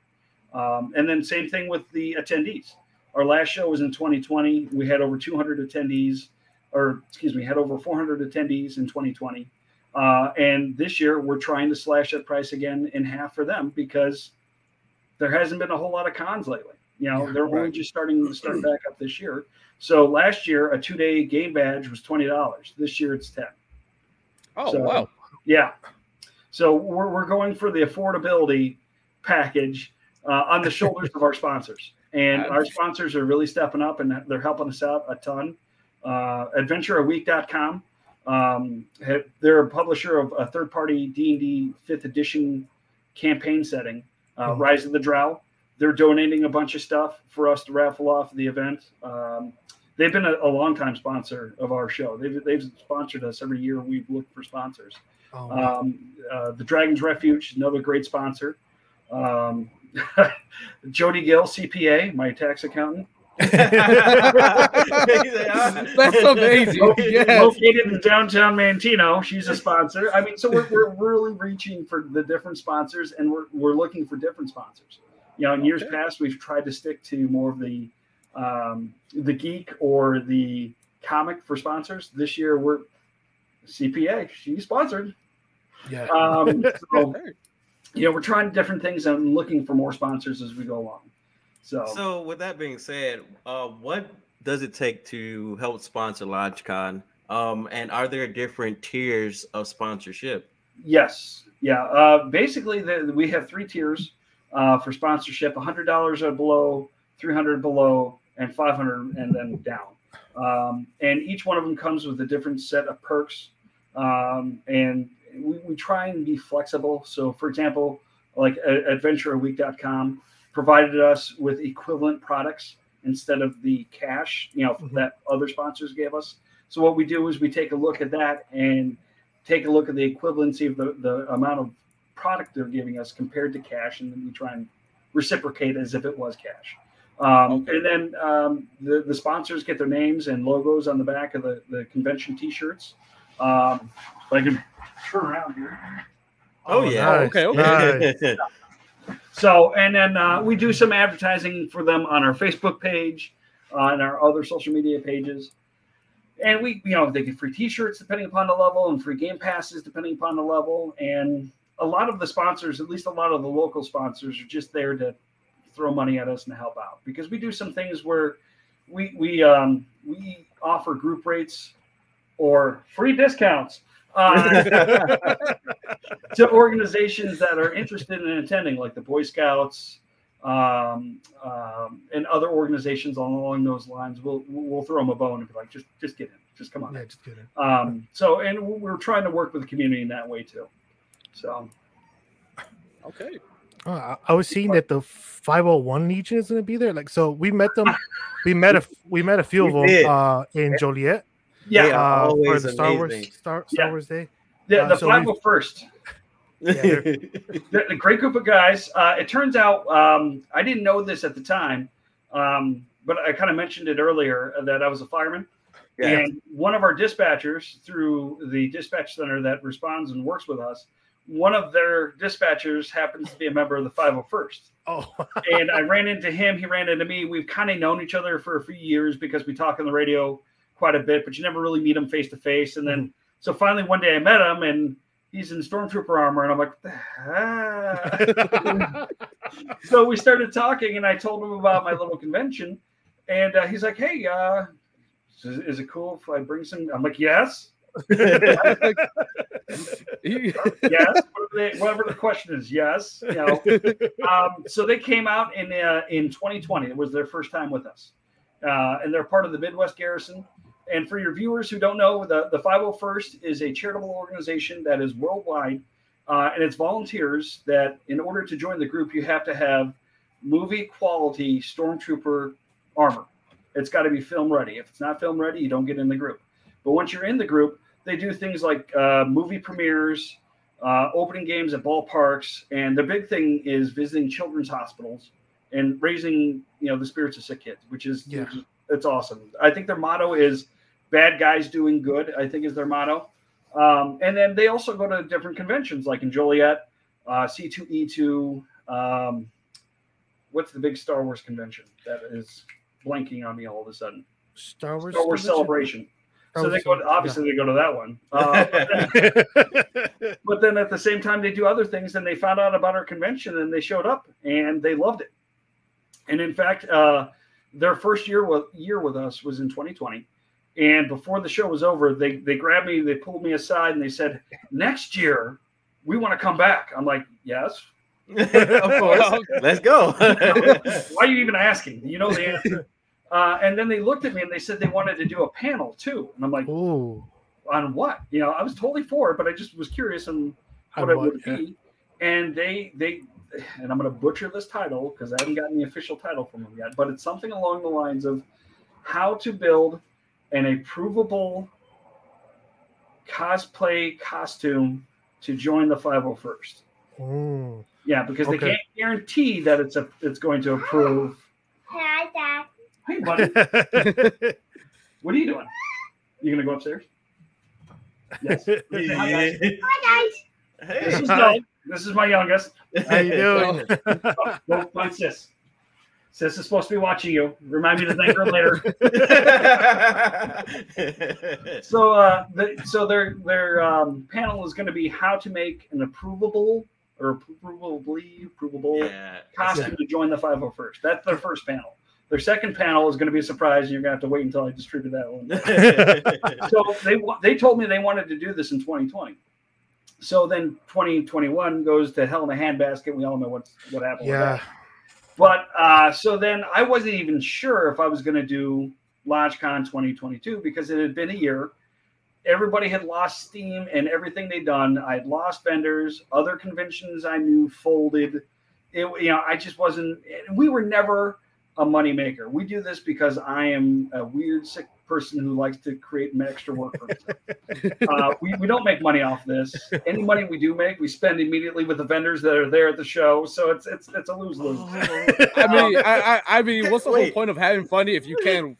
Um, and then same thing with the attendees. Our last show was in 2020. We had over 200 attendees, or excuse me, had over 400 attendees in 2020. Uh, and this year, we're trying to slash that price again in half for them because there hasn't been a whole lot of cons lately. You know, Yeah, they're only just starting to start back up this year. So last year, a two day game badge was twenty dollars. This year, it's ten. Oh So- wow. Yeah. So we're, we're going for the affordability package uh, on the shoulders of our sponsors. And our sponsors are really stepping up and they're helping us out a ton. Uh, AdventureAweek.com. Um, they're a publisher of a third-party D&D fifth edition campaign setting, uh, Mhm. Rise of the Drow. They're donating a bunch of stuff for us to raffle off the event. Um, they've been a, a long-time sponsor of our show. They've, they've sponsored us every year. We've looked for sponsors. oh, wow. Um, uh, the Dragon's Refuge, another great sponsor. Um, Jody Gill, CPA, my tax accountant, That's amazing. Yes. located in downtown Manteno. She's a sponsor. I mean, so we're, we're really reaching for the different sponsors, and we're we're looking for different sponsors. You know, in years Okay. past, we've tried to stick to more of the um, the geek or the comic for sponsors. This year, we're CPA. She's sponsored. yeah. Um, so Okay. you know, we're trying different things and looking for more sponsors as we go along. So, So, with that being said, uh, what does it take to help sponsor LodgeCon? Um, and are there different tiers of sponsorship? yes, yeah. Uh, basically, the, we have three tiers uh, for sponsorship: hundred dollars or below, three hundred below, and five hundred and then down. Um, and each one of them comes with a different set of perks. Um, and we, we try and be flexible. So, for example, like AdventureAweek.com provided us with equivalent products instead of the cash, you know, Mhm. that other sponsors gave us. So what we do is we take a look at that and take a look at the equivalency of the, the amount of product they're giving us compared to cash, and then we try and reciprocate as if it was cash. Um, Okay. And then um, the, the sponsors get their names and logos on the back of the, the convention T-shirts. Um, if I can turn around here. Oh, yeah. okay, okay. Nice. So, and then uh, we do some advertising for them on our Facebook page, uh, and our other social media pages. And we, you know, they get free T-shirts depending upon the level, and free game passes depending upon the level. And a lot of the sponsors, at least a lot of the local sponsors, are just there to throw money at us and help out because we do some things where we we um, we offer group rates or free discounts. Uh, to organizations that are interested in attending, like the Boy Scouts um, um, and other organizations along those lines. We'll we'll throw them a bone and be like, just just get in, just come on. yeah, just kidding. Um, so, and we're trying to work with the community in that way too. So, Okay. Oh, I, I was seeing that the 501 Legion is going to be there. Like, so we met them. We met a we met a few of them uh, in Joliet yeah, They uh, for the Star Wars amazing. Star, Star Yeah. Wars Day. the, uh, the so 501st. Yeah, They're a great group of guys. Uh, it turns out um, I didn't know this at the time, um, but I kind of mentioned it earlier uh, that I was a fireman. yeah. And one of our dispatchers through the dispatch center that responds and works with us, one of their dispatchers happens to be a member of the 501st. Oh, And I ran into him, he ran into me. We've kind of known each other for a few years because we talk on the radio quite a bit, but you never really meet him face to face. And then, so finally one day I met him and he's in stormtrooper armor. And I'm like, ah. so we started talking and I told him about my little convention. And uh, he's like, hey, uh, is, is it cool if I bring some? I'm like, yes, yes. Whatever, the question is, yes. You know. Um, so they came out in uh, in 2020. It was their first time with us, uh, and they're part of the Midwest Garrison. And for your viewers who don't know, the the 501st is a charitable organization that is worldwide, uh, and it's volunteers that, in order to join the group, you have to have movie quality stormtrooper armor. It's got to be film ready. If it's not film ready, you don't get in the group. But once you're in the group, they do things like uh, movie premieres, uh, opening games at ballparks, and the big thing is visiting children's hospitals and raising you know the spirits of sick kids, which is Yeah. it's awesome. I think their motto is "Bad guys doing good." I think is their motto. Um, and then they also go to different conventions, like in Joliet, uh, C2E2. Um, what's the big Star Wars convention that is blanking on me all of a sudden? Star Wars. Star Wars? Celebration. Star So they go. To, obviously, they go to that one. Uh, but, then, but then at the same time, they do other things, and they found out about our convention, and they showed up, and they loved it. And in fact, uh, their first year with year with us was in 2020. And before the show was over, they they grabbed me, they pulled me aside, and they said, "Next year, we want to come back." I'm like, "Yes." of course. Let's go. Why are you even asking? You know the answer. Uh, and then they looked at me and they said they wanted to do a panel too. And I'm like, Ooh. on what? You know, I was totally for it, but I just was curious on what it would yeah. be. And they they and I'm going to butcher this title because I haven't gotten the official title from them yet, but it's something along the lines of how to build an approvable cosplay costume to join the 501st. Ooh. Yeah, because they can't guarantee that it's a it's going to approve. Hi, Dad. Hey, buddy, what are you doing? You gonna go upstairs? Yes. Hi, guys. Hi, guys. This is Hey. Doug. This is my youngest. How you doing? Go find sis. Sis is supposed to be watching you. Remind me to thank her later. So, uh, the, so their their um, panel is going to be how to make an approvable or approvably approvable yeah. costume to join the 501st. That's their first panel. Their second panel is going to be a surprise, and you're going to have to wait until I distribute that one. so they they told me they wanted to do this in 2020. So then 2021 goes to hell in a handbasket. We all know what's what happened. with that. yeah. But uh, so then I wasn't even sure if I was going to do LodgeCon 2022 because it had been a year. Everybody had lost steam and everything they'd done. I'd lost vendors. Other conventions I knew folded. It, you know, I just wasn't. We were never a moneymaker. We do this because I am a weird, sick person who likes to create extra work for himself. uh, we, we don't make money off this. Any money we do make, we spend immediately with the vendors that are there at the show. So it's it's it's a lose lose. I mean, I, I, I mean, what's the whole point of having fun if you can't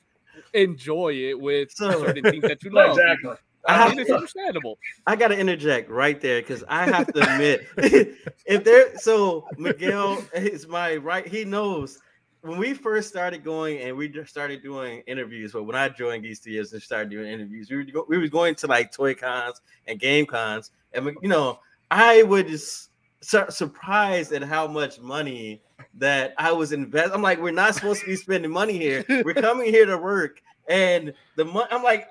enjoy it with So- certain things that you love? exactly. I mean, it's understandable. I got to interject right there because I have to admit, if there, so Miguel is my right. He knows when we first started going and we just started doing interviews. But when I joined Geese Studios and started doing interviews, we were go, we was going to like toy cons and game cons, and you know, I su- surprised at how much money that I was invest. I'm like, we're not supposed to be spending money here. We're coming here to work, and the money. I'm like,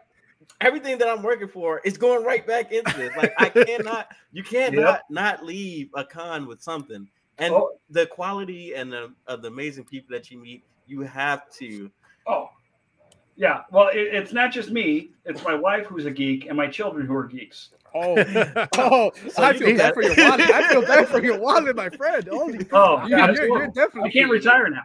everything that I'm working for is going right back into this. Like I cannot, you cannot Yep. not leave a con with something. And Oh. the quality and the of the amazing people that you meet, you have to. Oh, yeah. Well, it, it's not just me. It's my wife who's a geek and my children who are geeks. Oh, oh, So I feel got- bad for your wallet. I feel bad for your wallet, my friend. Holy, Oh, you're, you're, you're definitely. I can't retire now.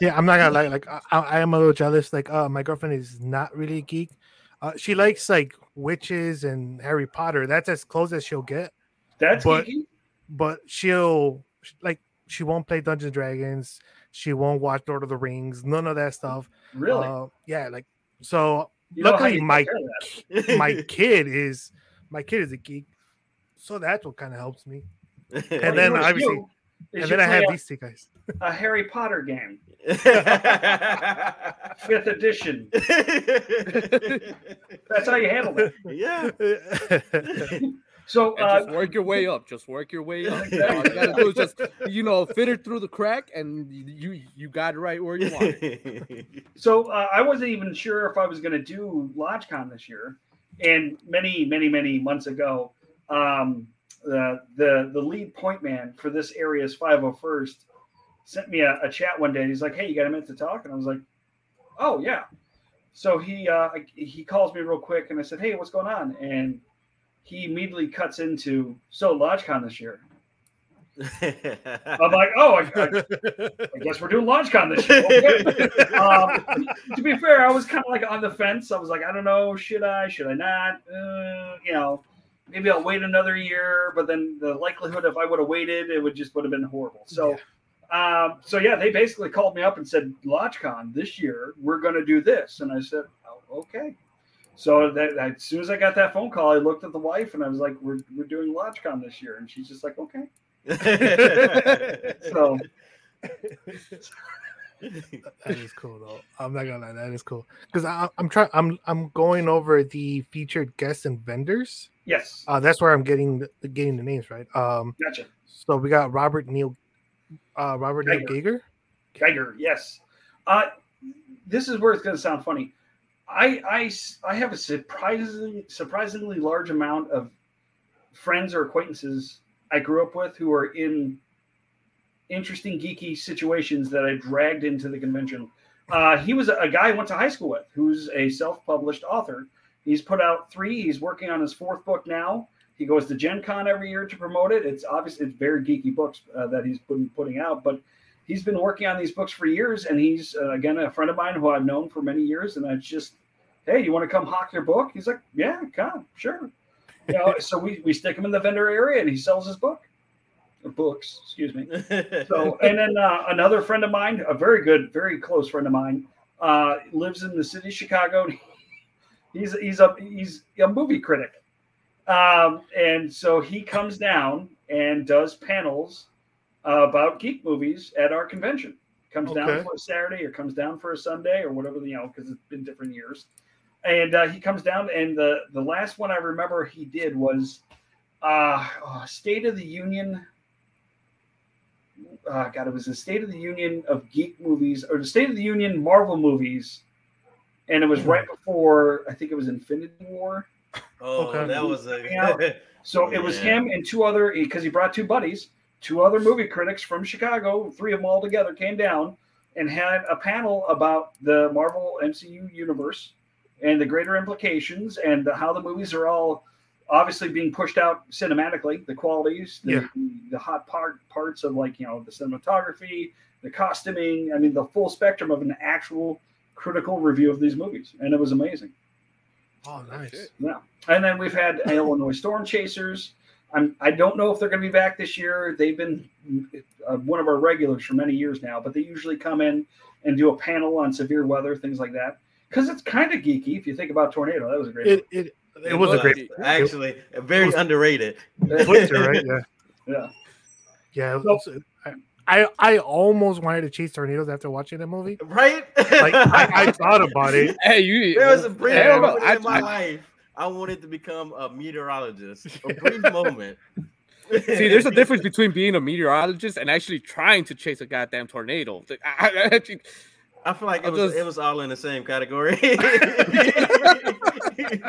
Yeah, I'm not gonna lie. Like, I, I am a little jealous. Like, uh, my girlfriend is not really a geek. Uh, she likes like witches and Harry Potter. That's as close as she'll get. That's But- geeky. But she'll like she won't play Dungeons and Dragons. She won't watch Lord of the Rings. None of that stuff. Really? Uh, yeah, like so. You luckily, my care of that. my kid is my kid is a geek, so that's what kind of helps me. And you then obviously, you and then I have a- these two guys. a Harry Potter game, fifth edition. That's how you handle it. yeah. So, uh, just work your way up. Just work your way up. All you gotta do is just, you know, fit it through the crack, and you you got it right where you want. it. so uh, I wasn't even sure if I was going to do LodgeCon this year. And many, many, many months ago, um, the the the lead point man for this area's 501st sent me a, a chat one day. He's like, "Hey, you got a minute to talk?" And I was like, "Oh yeah." So he uh, he calls me real quick, and I said, "Hey, what's going on?" And he immediately cuts into so LodgeCon this year. I'm like, oh, I, I, I guess we're doing LodgeCon this year. Okay. um, to be fair, I was kind of like on the fence. I was like, I don't know, should I, should I not? Uh, you know, maybe I'll wait another year. But then the likelihood if I would have waited, it would just would have been horrible. So, um, so yeah, they basically called me up and said, LodgeCon this year, we're going to do this, and I said, oh, okay. So that, as soon as I got that phone call, I looked at the wife and I was like, "We're we're doing LodgeCon this year," and she's just like, "Okay." So that is cool though. I'm not gonna lie, that is cool because I'm trying. I'm I'm going over the featured guests and vendors. yes, Uh, that's where I'm getting the, getting the names right. Um, gotcha. so we got Robert Neil, uh, Robert Neil Geiger. Geiger, yes. Uh, this is where it's going to sound funny. I, I I have a surprisingly surprisingly large amount of friends or acquaintances I grew up with who are in interesting geeky situations that I dragged into the convention. Uh, he was a, guy I went to high school with who's a self-published author. He's put out three. He's working on his fourth book now. He goes to Gen Con every year to promote it. It's obviously it's very geeky books uh, that he's putting putting out, but he's been working on these books for years, and he's uh, again a friend of mine who I've known for many years. And I just, hey, you want to come hawk your book? He's like, yeah, come, sure. You know, so we we stick him in the vendor area, and he sells his book, or books, excuse me. So, and then uh, another friend of mine, a very good, very close friend of mine, uh, lives in the city of Chicago. He's he's a he's a movie critic, um, and so he comes down and does panels uh, about geek movies at our convention. Comes down for a Saturday or comes down for a Sunday or whatever you know because it's been different years. And uh, he comes down, and the the last one I remember he did was uh, oh, State of the Union uh, God, it was the State of the Union of geek movies or the State of the Union Marvel movies, and it was right before I think it was Infinity War. oh, Okay. that was a. So it was him and two other because he brought two buddies, two other movie critics from Chicago, three of them all together came down and had a panel about the Marvel MCU universe and the greater implications and how the movies are all obviously being pushed out cinematically, the qualities, the, Yeah. the hot part parts of like you know the cinematography, the costuming, I mean the full spectrum of an actual critical review of these movies, and it was amazing. Oh, nice. Yeah, and then we've had Illinois Storm Chasers. I'm I don't know if they're going to be back this year. They've been uh, one of our regulars for many years now, but they usually come in and do a panel on severe weather, things like that. Because it's kind of geeky if you think about tornado. That was a great. It it it was a great Actually, very was- underrated. movie. Twister, right? Yeah, yeah. yeah. it was- I I almost wanted to chase tornadoes after watching that movie. Right? Like I, I thought about it. Hey, you. there was a brief Yeah, moment I- in my I- life I wanted to become a meteorologist. A brief moment. See, there's a difference between being a meteorologist and actually trying to chase a goddamn tornado. Like, I, I actually, I feel like it I'll was just- it was all in the same category.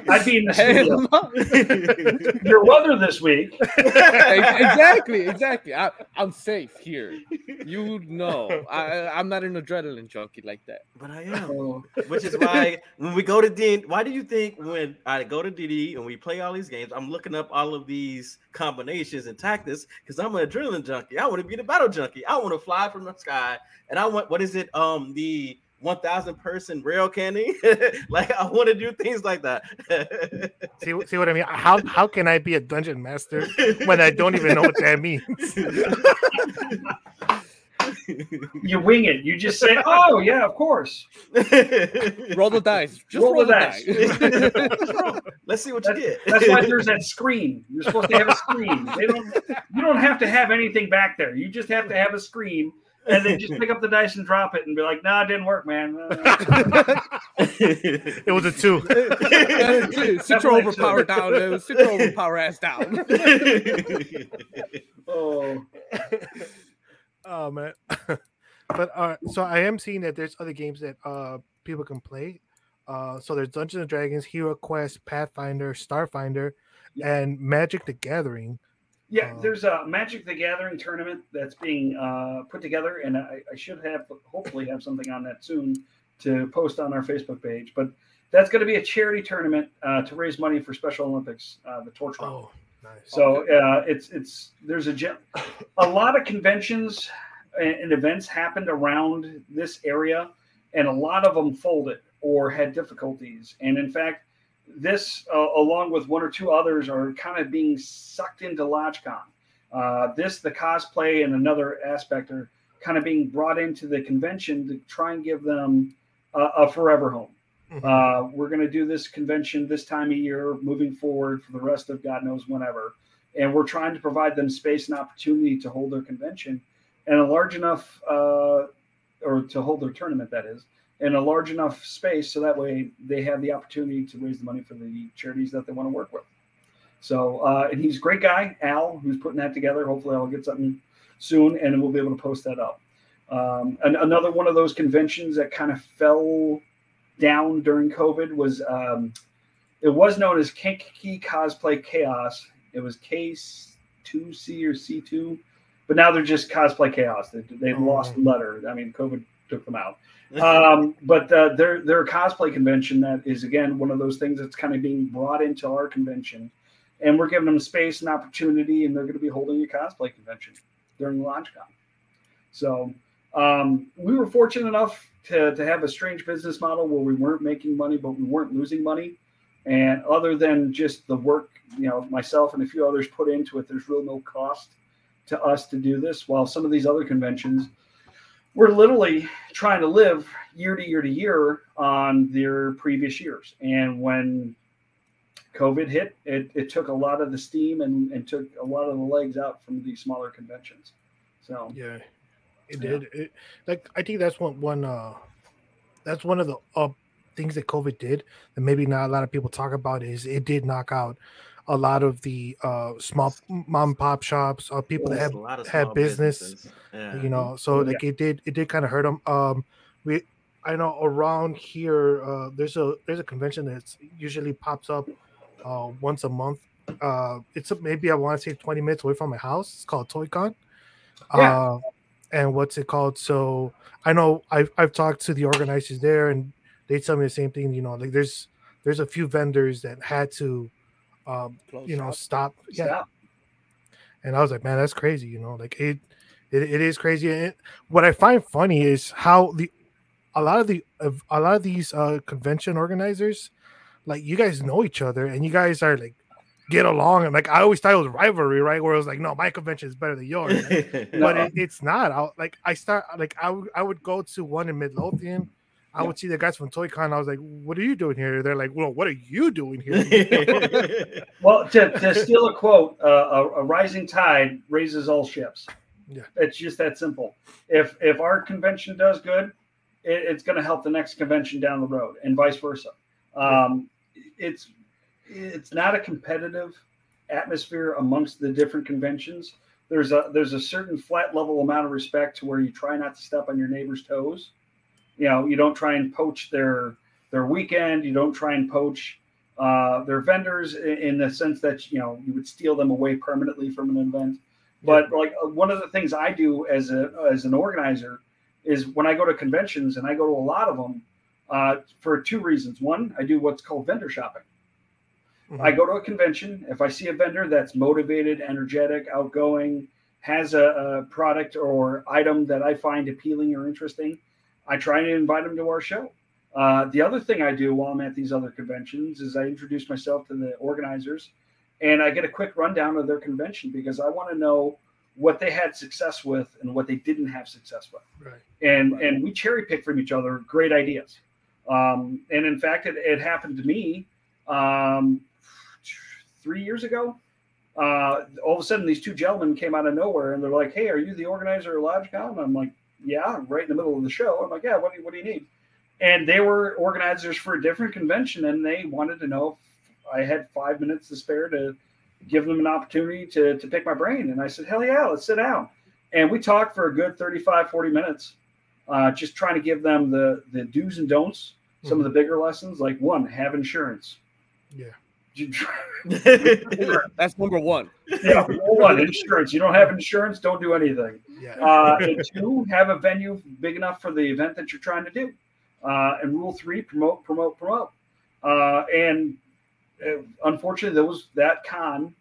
I'd be in the studio. no. Your weather this week. exactly, exactly. I, I'm safe here. You know, I, I'm not an adrenaline junkie like that. but I am. Oh, Which is why when we go to D, why do you think when I go to DD and we play all these games, I'm looking up all of these combinations and tactics because I'm an adrenaline junkie. I want to be the battle junkie. I want to fly from the sky, and I want what is it? Um, the 1,000 person rail candy. like I want to do things like that. See, see what I mean? How how can I be a dungeon master when I don't even know what that means? you wing it. You just say, "Oh yeah, of course." Roll the dice. Just Roll roll, the the dice. Let's see what you get. That's why there's that screen. You're supposed to have a screen. They don't. You don't have to have anything back there. You just have to have a screen, and then just pick up the dice and drop it, and be like, "Nah, it didn't work, man." It was a two. Sit your overpower down. Sit your overpower ass down. oh, Oh man. but uh so I am seeing that there's other games that uh people can play. Uh so there's Dungeons and Dragons, Hero Quest, Pathfinder, Starfinder, and Magic the Gathering. Yeah. Oh. There's a Magic the Gathering tournament that's being uh, put together, and I, I should have hopefully have something on that soon to post on our Facebook page. But that's going to be a charity tournament uh, to raise money for Special Olympics, uh, the Torch Run. Oh. Nice. So uh, it's it's there's a a lot of conventions and events happened around this area, and a lot of them folded or had difficulties. And in fact, this uh, along with one or two others are kind of being sucked into LodgeCon. Uh, this, the cosplay, and another aspect are kind of being brought into the convention to try and give them a, a forever home. Mhm. Uh, we're going to do this convention this time of year, moving forward for the rest of God knows whenever. And we're trying to provide them space and opportunity to hold their convention and a large enough, uh, or to hold their tournament, that is, in a large enough space so that way they have the opportunity to raise the money for the charities that they want to work with. So, uh, and he's a great guy, Al, who's putting that together. Hopefully, I'll get something soon and we'll be able to post that up. Um, and another one of those conventions that kind of fell down during COVID was um, it was known as Kankakee Cosplay Chaos. It was K2C or C2, but now they're just Cosplay Chaos. They, they Oh. lost the letter. I mean, COVID took them out. Um, but uh, they're they're a cosplay convention that is again one of those things that's kind of being brought into our convention, and we're giving them space and opportunity, and they're going to be holding a cosplay convention during LodgeCon. So um, we were fortunate enough to, to have a strange business model where we weren't making money, but we weren't losing money. And other than just the work, you know, myself and a few others put into it, there's really no cost to us to do this. While some of these other conventions, we're literally trying to live year to year to year on their previous years. And when COVID hit, it, it took a lot of the steam and, and took a lot of the legs out from these smaller conventions. So Yeah, it Yeah. did. It, like I think that's one one uh that's one of the uh, things that COVID did that maybe not a lot of people talk about is it did knock out a lot of the uh small mom and pop shops, uh, people that There's have a lot of had business. Yeah. you know so Yeah. like it did it did kind of hurt them um we i know around here uh there's a there's a convention that's usually pops up uh once a month uh it's a, maybe i want to say 20 minutes away from my house it's called toycon Yeah. uh and what's it called so i know i've i've talked to the organizers there and they tell me the same thing you know like there's there's a few vendors that had to um Close you know stop yeah stop. and I was like, man, that's crazy. You know, like it, it, it is crazy. And it, what I find funny is how the, a lot of the, a lot of these uh, convention organizers, like you guys know each other and you guys are like get along. And like I always thought it was rivalry, right? Where it was like, no, my convention is better than yours. right? but it, it's not. I like I start like I I would go to one in Midlothian. I Yeah. would see the guys from ToyCon. I was like, "What are you doing here?" They're like, "Well, what are you doing here?" Well, to, to steal a quote, uh, a, a rising tide raises all ships. Yeah. it's just that simple. If if our convention does good, it, it's going to help the next convention down the road, and vice versa. Um, it's it's not a competitive atmosphere amongst the different conventions. There's a there's a certain flat level amount of respect to where you try not to step on your neighbor's toes. You know, you don't try and poach their their weekend. You don't try and poach uh, they're vendors in, in the sense that you know you would steal them away permanently from an event. But like uh, one of the things I do as a as an organizer is when I go to conventions and I go to a lot of them uh, for two reasons. One, I do what's called vendor shopping. I go to a convention. If I see a vendor that's motivated, energetic, outgoing, has a, a product or item that I find appealing or interesting, I try to invite them to our show. Uh, the other thing I do while I'm at these other conventions is I introduce myself to the organizers and I get a quick rundown of their convention because I want to know what they had success with and what they didn't have success with. Right. And and we cherry pick from each other great ideas. Um, and in fact, it, it happened to me um, three years ago. Uh, all of a sudden, these two gentlemen came out of nowhere and they're like, "Hey, are you the organizer of LodgeCon?" And I'm like, "Yeah, I'm right in the middle of the show." I'm like, "Yeah, what do you, what do you need?" And they were organizers for a different convention, and they wanted to know if I had five minutes to spare to give them an opportunity to, to pick my brain. And I said, "Hell yeah, let's sit down." And we talked for a good 35, 40 minutes, uh, just trying to give them the the do's and don'ts, some of the bigger lessons, like one, have insurance. Yeah. That's number one. yeah, one, insurance. You don't have insurance, don't do anything. Yeah. Uh, and two, have a venue big enough for the event that you're trying to do. Uh, and rule three, promote, promote, promote. Uh, and uh, unfortunately, those that con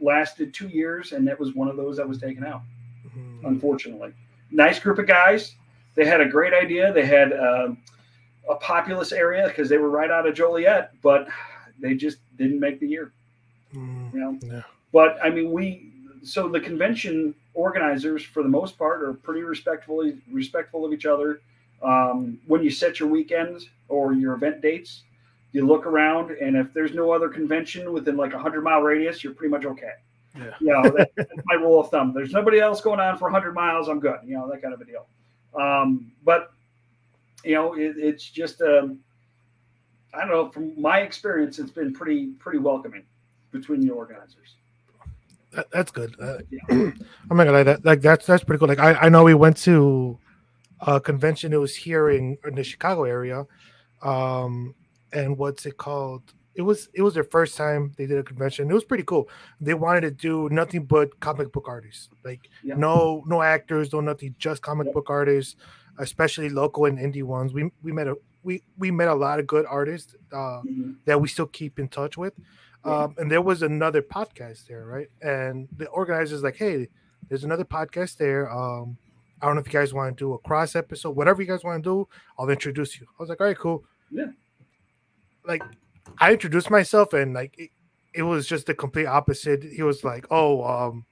lasted two years, and that was one of those that was taken out. Mhm. Unfortunately, nice group of guys. They had a great idea. They had um a populous area because they were right out of Joliet, but they just didn't make the year. Mhm. You know. Yeah. But I mean, we so the convention organizers, for the most part, are pretty respectfully respectful of each other. Um, when you set your weekends or your event dates, you look around, and if there's no other convention within like a hundred mile radius, you're pretty much okay. Yeah. You know, that, that's my rule of thumb. There's nobody else going on for hundred miles, I'm good. You know, that kind of a deal. Um, but you know, it, it's just um, I don't know. From my experience, it's been pretty pretty welcoming between the organizers. That, that's good. Uh, Yeah. I'm not gonna lie. That like that's that's pretty cool. Like I, I know we went to a convention. It was here in, in the Chicago area, um, and what's it called? It was it was their first time they did a convention. It was pretty cool. They wanted to do nothing but comic book artists. Like Yeah. no no actors, no nothing, just comic Yeah. book artists, especially local and indie ones. We we met a we we met a lot of good artists uh, Mhm. that we still keep in touch with. Um, and there was another podcast there, right? And the organizers like, hey, there's another podcast there. Um, I don't know if you guys want to do a cross episode, whatever you guys want to do, I'll introduce you. I was like, all right, cool. Yeah. Like, I introduced myself, and like, it, it was just the complete opposite. He was like, oh, um,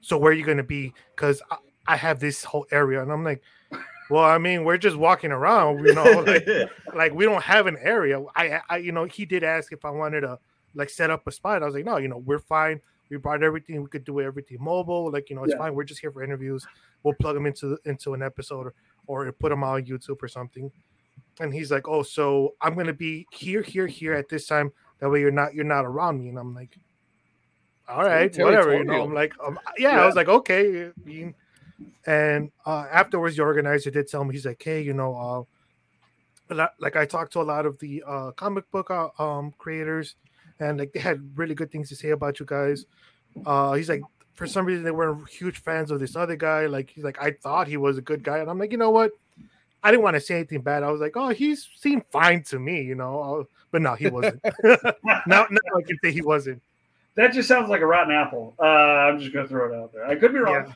so where are you gonna be? Because I, I have this whole area, and I'm like, well, I mean, we're just walking around, you know, like like we don't have an area. I, I, you know, he did ask if I wanted to like set up a spot. I was like, no, you know, we're fine. We brought everything. We could do everything mobile. Like, you know, it's Yeah. fine. We're just here for interviews. We'll plug them into into an episode or, or put them on YouTube or something. And he's like, oh, so I'm gonna be here, here, here at this time. That way, you're not you're not around me. And I'm like, all right, whatever. You know. I'm like, um, yeah, I was like, okay. you- And uh, afterwards, the organizer did tell me, he's like, hey, you know, uh, like I talked to a lot of the uh, comic book uh, um, creators, and like they had really good things to say about you guys. Uh, he's like, for some reason, they weren't huge fans of this other guy. Like he's like, I thought he was a good guy, and I'm like, you know what? I didn't want to say anything bad. I was like, oh, he seemed fine to me, you know. Uh, But no, he wasn't. now, now I can say he wasn't. That just sounds like a rotten apple. Uh, I'm just going to throw it out there. I could be wrong. Yeah.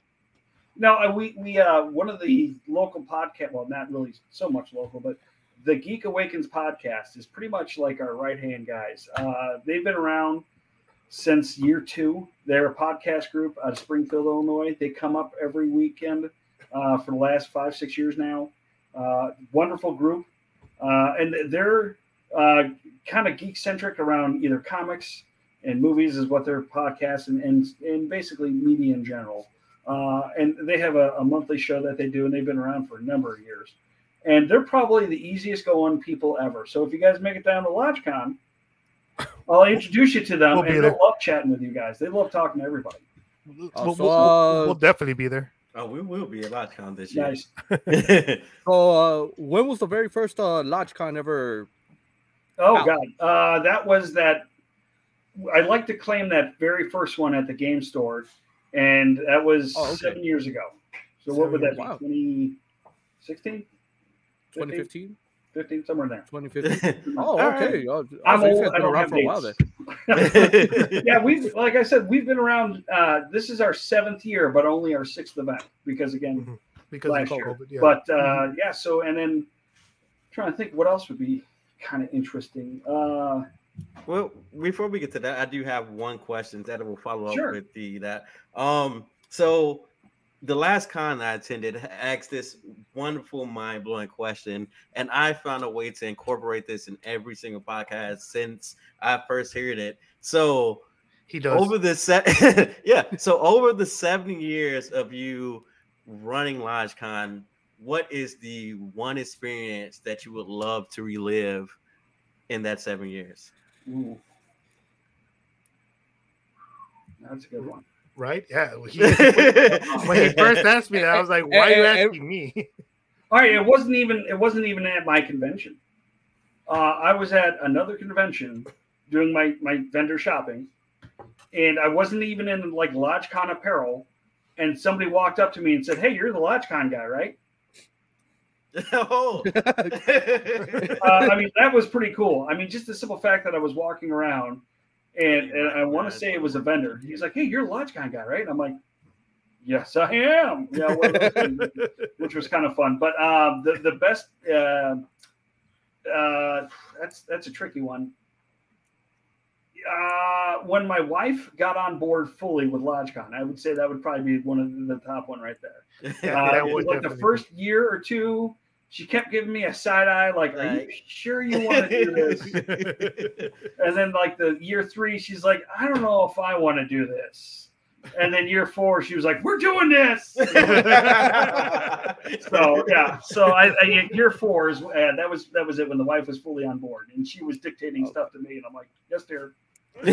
No, uh, we we uh, one of the local podcast. Well, not really so much local, but the Geek Awakens podcast is pretty much like our right hand guys. Uh, they've been around since year two. They're a podcast group out of Springfield, Illinois. They come up every weekend uh, for the last five six years now. Uh, wonderful group, uh, and they're uh, kind of geek centric around either comics and movies is what their podcast and and, and basically media in general. Uh, and they have a, a monthly show that they do, and they've been around for a number of years. And they're probably the easiest going people ever. So if you guys make it down to LodgeCon, I'll introduce you to them, We'll be and there. they'll love chatting with you guys. They love talking to everybody. We'll, we'll- we'll- uh, we'll definitely be there. oh, we will be at LodgeCon this year. Nice. So, uh, when was the very first uh, LodgeCon ever? Oh Wow. God, uh, that was that. I like to claim that very first one at the game store, and that was Oh, okay. seven years ago. So what would that Wow. be? 2016? 2015, 15, somewhere in there. 2015. Oh, okay. Oh, I'm old, I don't have for a while then. dates. yeah, we've like I said, we've been around. Uh, this is our seventh year, but only our sixth event because again, Mhm. Because last of year. COVID. Yeah. But uh, yeah, so and then trying to think what else would be kind of interesting. Uh, Well, before we get to that, I do have one question that will follow up Sure. with the that. Um, so the last con I attended asked this wonderful, mind blowing question, and I found a way to incorporate this in every single podcast since I first heard it. So he does. over the se- yeah, so over the seven years of you running LodgeCon, what is the one experience that you would love to relive in that seven years? Ooh. that's a good one. right? Yeah. He, when he first asked me that, I was like, "Why are you And- and- asking me?" All right, it wasn't even it wasn't even at my convention. Uh, I was at another convention doing my my vendor shopping, and I wasn't even in like LodgeCon apparel. And somebody walked up to me and said, "Hey, you're the LodgeCon guy, right?" oh. Uh, I mean, that was pretty cool. I mean, just the simple fact that I was walking around and, and I want to say it was a vendor. He's like, "Hey, you're a LodgeCon guy, right?" And I'm like, "Yes, I am." Yeah, one of those things, which was kind of fun. But um, the the best uh, uh, that's that's a tricky one. Uh, when my wife got on board fully with LodgeCon, I would say that would probably be one of the top one right there. Uh, was like the first year or two, she kept giving me a side eye, like, "Are you sure you want to do this?" And then like the year three, she's like, I don't know if I want to do this. And then year four, she was like, We're doing this. so yeah, so I, I year four is uh, that was that was it when the wife was fully on board and she was dictating stuff to me, and I'm like, Yes, dear.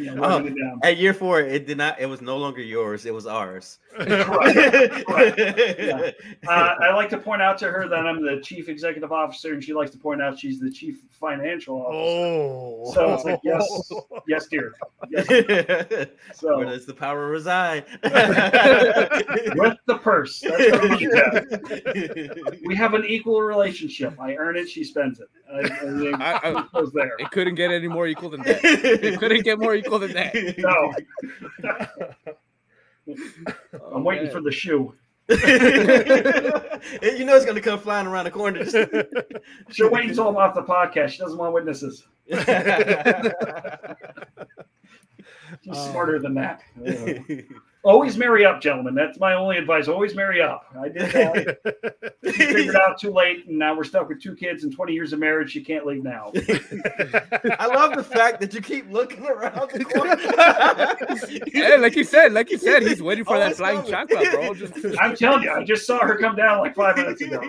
You know, writing it down. At year four, it did not. It was no longer yours. It was ours. Correct. Yeah. Uh, I like to point out to her that I'm the chief executive officer, and she likes to point out she's the chief financial officer. oh, So it's like, yes, yes, dear. Yes. Where So does the power reside? with the purse. That's what I'm we have an equal relationship. I earn it, she spends it. I, I mean, I, I, it goes there. it couldn't get any more equal than that. It couldn't get more equal than that. No, Oh, I'm waiting man. for the shoe. you know it's gonna come flying around the corner. She'll wait until I'm off the podcast. She doesn't want witnesses. She's Oh. smarter than that. Always marry up, gentlemen. That's my only advice. Always marry up. I did that. Figured it out too late, and now we're stuck with two kids and 20 years of marriage. You can't leave now. I love the fact that you keep looking around the corner. Yeah, like you said, like you said, he's waiting for Oh, that flying coming. chakra, bro. Just I'm telling you, I just saw her come down like five minutes ago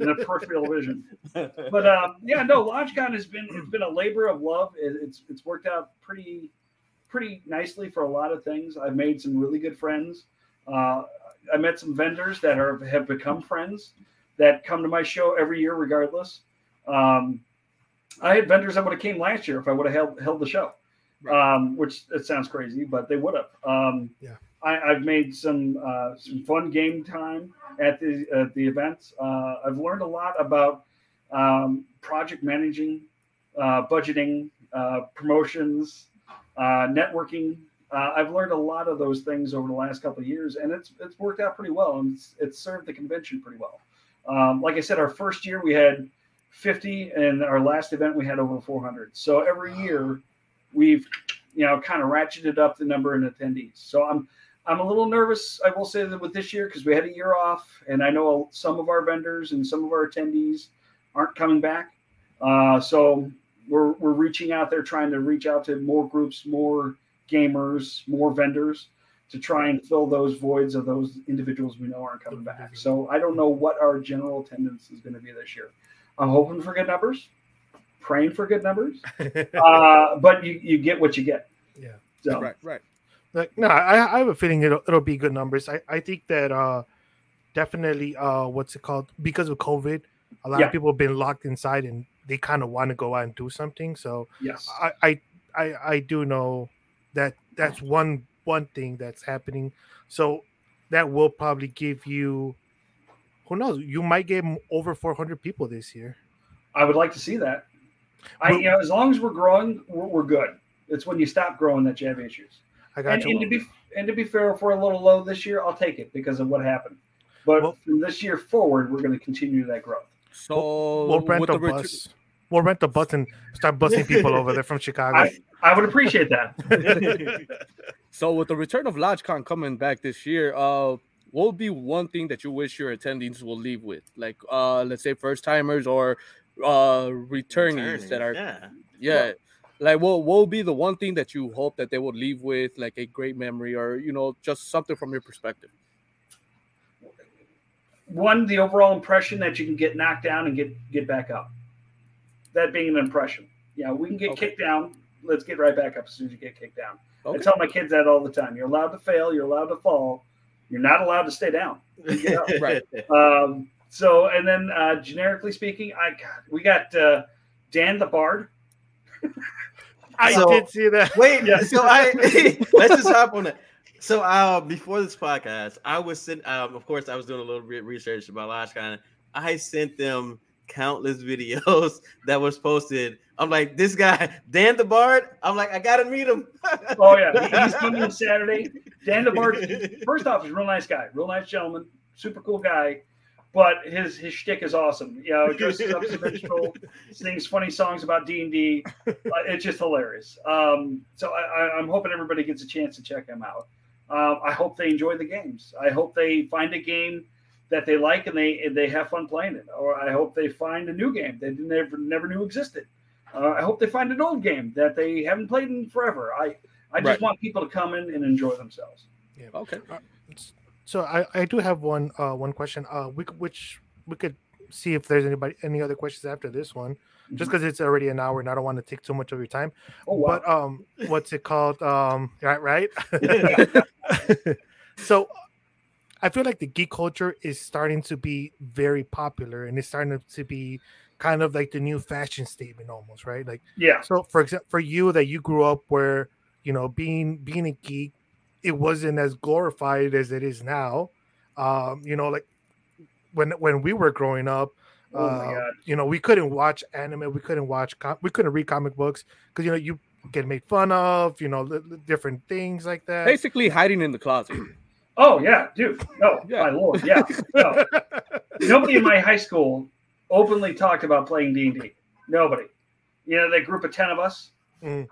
in a peripheral vision. But um, yeah, no, LodgeCon has been it's been a labor of love. It, it's it's worked out pretty pretty nicely for a lot of things. I've made some really good friends. Uh, I met some vendors that are have become friends that come to my show every year, regardless. Um, I had vendors that would have came last year if I would have held held the show, um, which it sounds crazy, but they would have. Um, Yeah. I, I've made some uh, some fun game time at the at the events. Uh, I've learned a lot about um, project managing, uh, budgeting, uh, promotions, uh, networking. Uh, I've learned a lot of those things over the last couple of years, and it's it's worked out pretty well, and it's, it's served the convention pretty well. Um, like I said, our first year we had 50, and our last event we had over 400. So every year we've you know kind of ratcheted up the number in attendees. So I'm I'm a little nervous. I will say that with this year because we had a year off, and I know some of our vendors and some of our attendees aren't coming back. Uh, so we're we're reaching out there, trying to reach out to more groups, more gamers, more vendors to try and fill those voids of those individuals we know aren't coming back. So I don't know what our general attendance is going to be this year. I'm hoping for good numbers, praying for good numbers, uh, but you you get what you get. Yeah. So right, right. Like no, I, I have a feeling it'll it'll be good numbers. I, I think that uh definitely uh what's it called because of COVID, a lot Yeah. of people have been locked inside and they kind of want to go out and do something. So yes, I, I I I do know that that's one one thing that's happening. So that will probably give you who knows, you might get over 400 people this year. I would like to see that. I you know as long as we're growing, we're, we're good. It's when you stop growing that you have issues. I got And, you. and to be and to be fair, if we're a little low this year, I'll take it because of what happened. But Well- from this year forward, we're going to continue that growth. So we'll rent a the ret- bus. We'll rent a bus and start busing people over there from Chicago. I, I would appreciate that. So with the return of LodgeCon coming back this year, uh, what would be one thing that you wish your attendees will leave with? Like, uh, let's say first timers or uh returnees that are yeah. yeah. Like what what would be the one thing that you hope that they will leave with, like a great memory or you know, just something from your perspective? One, the overall impression that you can get knocked down and get get back up. That being an impression. Yeah, we can get Okay. kicked down. Let's get right back up as soon as you get kicked down. Okay. I tell my kids that all the time. You're allowed to fail. You're allowed to fall. You're not allowed to stay down. Right. Um, so, and then uh, generically speaking, I God, we got uh, Dan the Bard. I So- did see that. Wait, Yeah. so I let's just hop on it. So uh before this podcast, I was sent um of course I was doing a little bit research about LodgeCon. I sent them countless videos that was posted. I'm like, this guy, Dan the Bard. I'm like, I gotta meet him. Oh yeah, he's coming on Saturday. Dan the Bard, first off, he's a real nice guy, real nice gentleman, super cool guy. But his his shtick is awesome. You know, dresses up as a minstrel, sings funny songs about D and D. Uh, It's just hilarious. Um, so I, I, I'm hoping everybody gets a chance to check him out. Um, I hope they enjoy the games. I hope they find a game that they like and they and they have fun playing it. Or I hope they find a new game they never never knew existed. Uh, I hope they find an old game that they haven't played in forever. I I just Right. want people to come in and enjoy themselves. Yeah. Okay. So I, I do have one uh one question uh we which we could see if there's anybody any other questions after this one just because it's already an hour and I don't want to take too much of your time. Oh wow! But um, what's it called? Um, right, right. so I feel like the geek culture is starting to be very popular and it's starting to be kind of like the new fashion statement almost, right? Like yeah, so for example for you that you grew up where you know being being a geek it wasn't as glorified as it is now. Um you know like when when we were growing up Oh uh, you know we couldn't watch anime we couldn't watch com- we couldn't read comic books because you know you get made fun of you know li- li- different things like that Basically, hiding in the closet. Oh yeah, dude. No, Yeah. my lord, yeah. No. Nobody in my high school openly talked about playing D and D. Nobody. You know, that group of ten of us. Mm.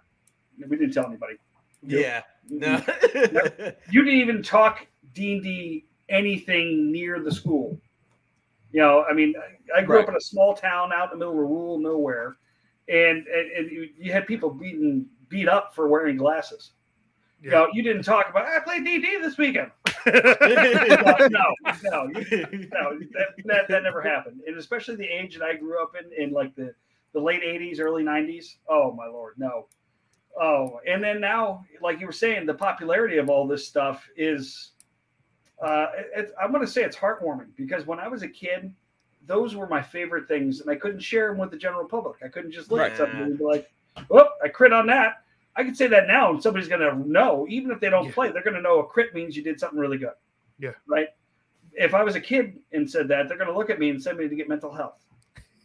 We didn't tell anybody. yeah. No. You didn't even talk D and D anything near the school. You know, I mean, I I grew up in a small town out in the middle of rural nowhere, and and, and you- you had people beaten beat up for wearing glasses. You Yeah. know, you didn't talk about I played DD this weekend. no, no, no, you- no, that, that, that never happened. And especially the age that I grew up in, in like the, the late 80s, early 90s. Oh, my Lord, no. Oh, and then now, like you were saying, the popularity of all this stuff is, uh, it, it- I'm going to say it's heartwarming because when I was a kid, those were my favorite things, and I couldn't share them with the general public. I couldn't just look Right. at something and be like, "Oh, I crit on that." I can say that now, and somebody's going to know, even if they don't Yeah. play, they're going to know a crit means you did something really good. Yeah. Right. If I was a kid and said that, they're going to look at me and send me to get mental health.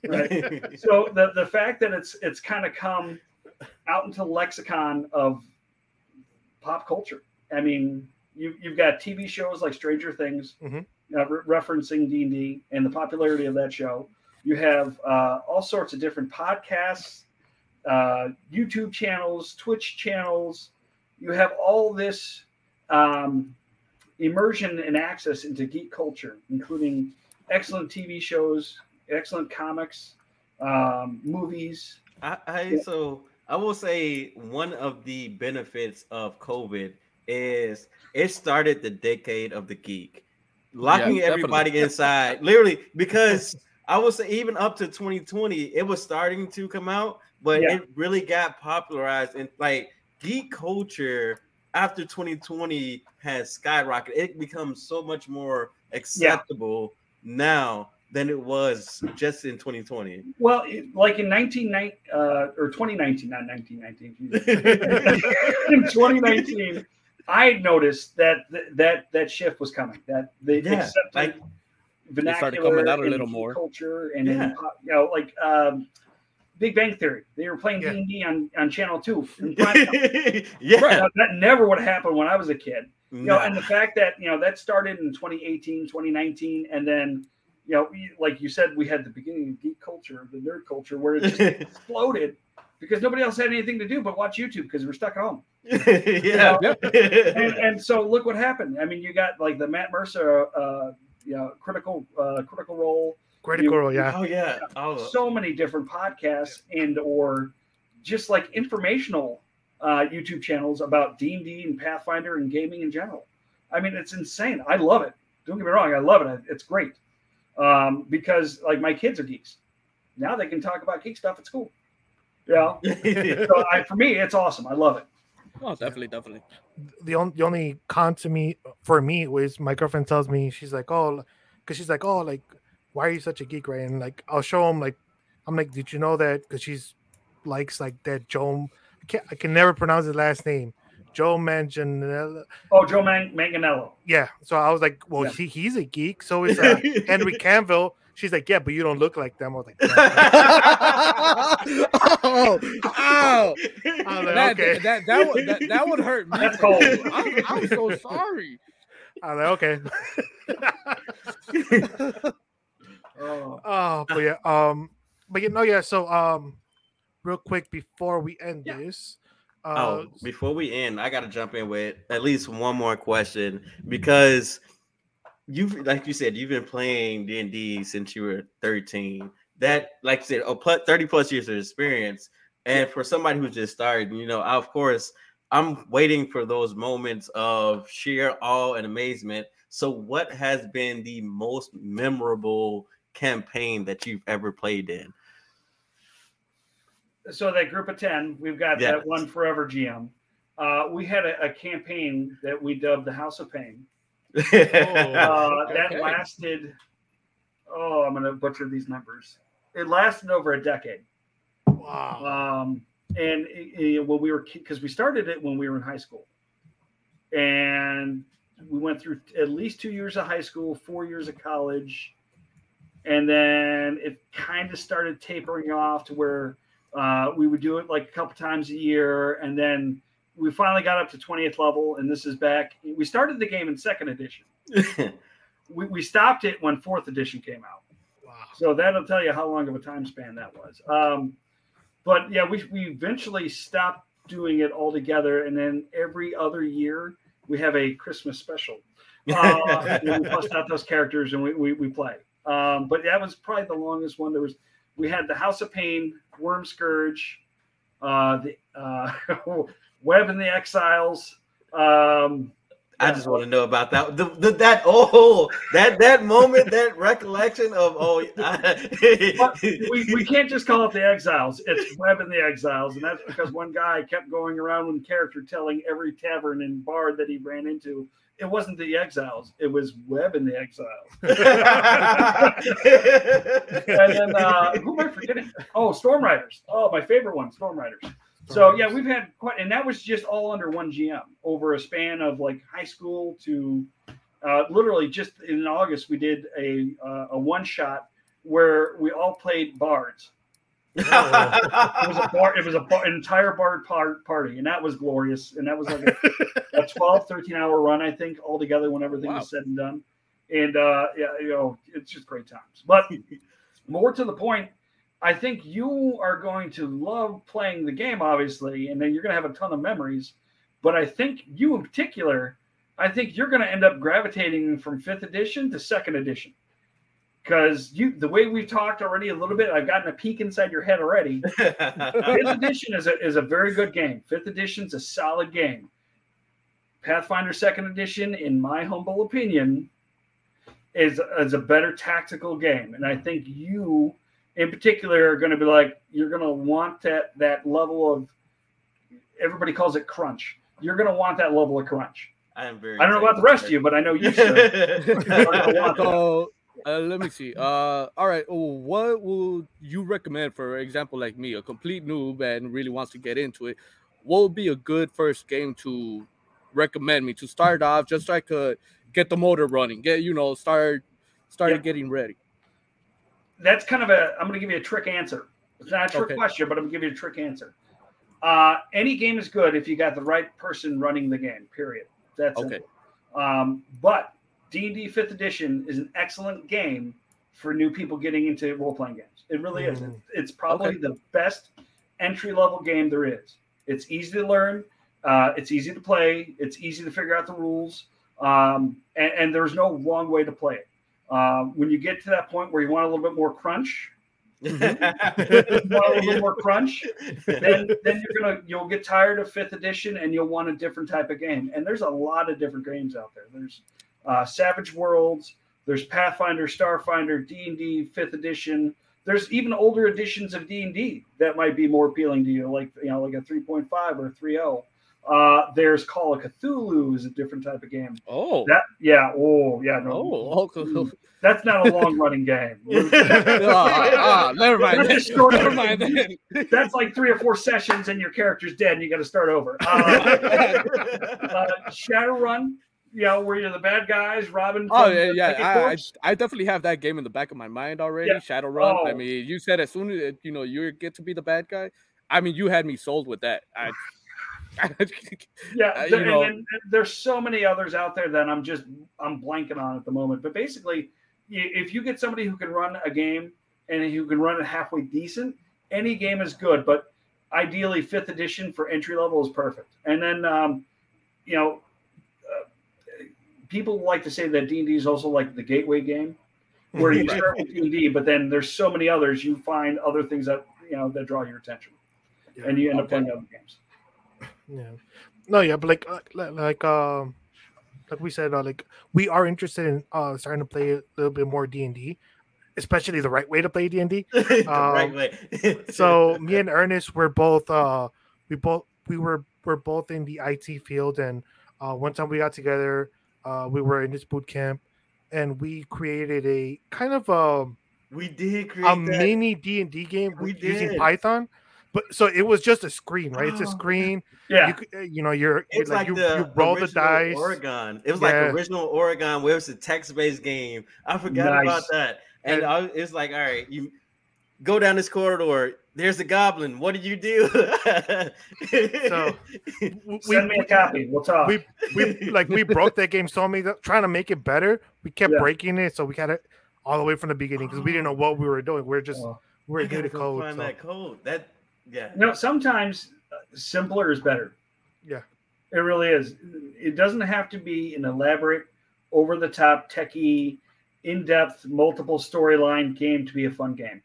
Right. so the the fact that it's it's kind of come out into the lexicon of pop culture. I mean, you you've got TV shows like Stranger Things Mhm. Uh, re- referencing D and D and the popularity of that show. You have uh, all sorts of different podcasts, uh, YouTube channels, Twitch channels. You have all this um, immersion and access into geek culture, including excellent TV shows, excellent comics, um, movies. I, I so I will say one of the benefits of COVID is it started the decade of the geek, locking Yeah, everybody inside, literally because I would say even up to 2020, it was starting to come out, but Yeah. it really got popularized and like geek culture after 2020 has skyrocketed. It becomes so much more acceptable now than it was just in 2020. Well, it, like in 1990 uh, or 2019, not 1919, in 2019, I noticed that th- that that shift was coming. That they Yeah, accepted like- vernacular coming out a little more. culture and, Yeah. and pop- you know like um, Big Bang Theory. They were playing D and D on on Channel Two. in prime time. yeah. Now, that never would have happened when I was a kid. You know, and the fact that you know that started in 2018, 2019, and then you know, we- like you said, we had the beginning of geek culture, the nerd culture, where it just exploded because nobody else had anything to do but watch YouTube because we're stuck at home. Yeah. And, and so look what happened. I mean, you got like the Matt Mercer, uh, you know, critical uh, critical role. critical role yeah Oh yeah. Oh, So many different podcasts and or just like informational uh, YouTube channels about D and D and Pathfinder and gaming in general. I mean, it's insane. I love it. Don't get me wrong. I love it. It's great um, because like my kids are geeks. Now they can talk about geek stuff at school. You know, so I, for me, it's awesome. I love it. Oh, definitely, definitely. the only the only con to me for me was my girlfriend tells me she's like oh because she's like oh like why are you such a geek right? And like I'll show him like I'm like did you know that? Because she's likes like that Joe I, can't, I can never pronounce his last name Joe Manganiello. Oh, Joe Man- Manganello. Yeah, so I was like, well, Yeah. he, he's a geek. So is uh, Henry Cavill. She's like, yeah, but you don't look like them. I was like, oh, ow. I was like, That, okay. that, that, would, that, that would hurt me. That's cold. I'm, I'm so sorry. I was like, okay. Oh, Oh, but yeah, um, but you know, yeah. So, um, real quick before we end Yeah. this, uh, Oh, before we end, I got to jump in with at least one more question because you've, like you said, you've been playing D and D since you were thirteen. That, like you said, a pl- thirty plus years of experience, and for somebody who's just started, you know, of course, I'm waiting for those moments of sheer awe and amazement. So, what has been the most memorable campaign that you've ever played in? So that group of 10, we've got Yes. that one forever GM. Uh, we had a, a campaign that we dubbed the House of Pain. Uh, That Okay. lasted, oh, I'm going to butcher these numbers. It lasted over a decade. wow. Um, and it, it- when we were, because we started it when we were in high school. And we went through at least two years of high school, four years of college. And then it kind of started tapering off to where uh, we would do it like a couple times a year. And then we finally got up to 20th level. And this is back, we started the game in second edition. We, we stopped it when fourth edition came out. wow. So that'll tell you how long of a time span that was. Um, but yeah, we, we eventually stopped doing it altogether. And then every other year, we have a Christmas special. Uh, we bust out those characters and we, we, we play. Um, but that was probably the longest one. There was, we had the House of Pain, Worm Scourge, uh, the uh, Web and the Exiles. Um, I just want to know about that. The, the, that oh that that moment, that recollection of oh, I, we, we can't just call it the Exiles. It's Web and the Exiles, and that's because one guy kept going around in character telling every tavern and bar that he ran into it wasn't the Exiles, it was Web and the Exiles. And then uh, who am I forgetting? Oh, Storm Riders. Oh, my favorite one, Storm Riders. So yeah, we've had quite, and that was just all under one GM over a span of like high school to uh, literally just in August we did a uh, a one shot where we all played bards. It was a bar, it was a bar, an entire bar par- party, and that was glorious. And that was like a, a 12, 13 hour run, I think, altogether when everything Wow. was said and done. And uh, yeah, you know, it's just great times. But more to the point, I think you are going to love playing the game, obviously, and then you're going to have a ton of memories. But I think you, in particular, I think you're going to end up gravitating from fifth edition to second edition. Because you, the way we've talked already a little bit, I've gotten a peek inside your head already. Fifth edition is a, is a very good game. Fifth edition's a solid game. Pathfinder Second Edition, in my humble opinion, is is a better tactical game, and I think you, in particular, are going to be like you're going to want that that level of. Everybody calls it crunch. You're going to want that level of crunch. I am very. I don't know about the rest of you, but I know you should. So uh, let me see. Uh, all right. oh, What would you recommend, for example, like me, a complete noob and really wants to get into it? What would be a good first game to recommend me to start off, just so I could get the motor running, get you know, start started Yeah. getting ready. that's kind of a i'm going to give you a trick answer it's not a trick Okay. question but i'm going to give you a trick answer uh, any game is good if you got the right person running the game period that's Okay. it um, but d&d 5th edition is an excellent game for new people getting into role-playing games it really is Mhm. it's probably Okay. the best entry-level game there is it's easy to learn uh, it's easy to play it's easy to figure out the rules um, and, and there's no wrong way to play it um, when you get to that point where you want a little bit more crunch, you want a little bit more crunch, then then you're gonna you'll get tired of fifth edition and you'll want a different type of game. And there's a lot of different games out there. There's uh, Savage Worlds, there's Pathfinder, Starfinder, D and D fifth edition. There's even older editions of D and D that might be more appealing to you, like you know, like a 3.5 or a 3.0. Uh, there's Call of Cthulhu is a different type of game. Oh, That yeah, oh yeah, no, oh, oh, that's not a long running game. ah, ah, never mind. That's. Never mind. That's like three or four sessions, and your character's dead, and you got to start over. Uh, uh, Shadowrun, you know, where you're the bad guys, Robin. Oh yeah, yeah. I, I, I definitely have that game in the back of my mind already. Yeah. Shadowrun. I Oh. mean, you said as soon as you know you get to be the bad guy. I mean, you had me sold with that. I, Yeah, there- you know- and, and there's so many others out there that I'm just I'm blanking on at the moment. But basically, if you get somebody who can run a game and who can run it halfway decent, any game is good. But ideally, fifth edition for entry level is perfect. And then, um, you know, people like to say that D and D is also like the gateway game, where you start with D and D, but then there's so many others. You find other things that you know that draw your attention, Yeah. and you end up playing other games. Yeah. No, yeah, but like uh, li- like um like we said, uh, like we are interested in uh starting to play a little bit more D and D, especially the right way to play D and D. the right Um, way. So me and Ernest were both uh we both we were we're both in the IT field, and uh one time we got together, uh we were in this boot camp, and we created a kind of um we did create a that. mini D and D game We using did. Python. But so it was just a screen, right? It's a Oh. screen. Yeah, You, uh, you know, you're, It's like, like, you, the you roll the original dice. Oregon. It was Yeah. like original Oregon, where it's a text-based game. I forgot Nice. about that. And And- I, it's like, all right, you go down this corridor. There's a goblin. What did you do? So, w- send me a copy. We'll talk. we we like we broke that game so many trying to make it better. We kept Yeah. breaking it, so we got it all the way from the beginning because we didn't know what we were doing. We are just Oh. we we're I new gotta code. Find so- that code. That yeah. No, sometimes uh, simpler is better. Yeah. It really is. It doesn't have to be an elaborate, over the top, techie, in depth, multiple storyline game to be a fun game.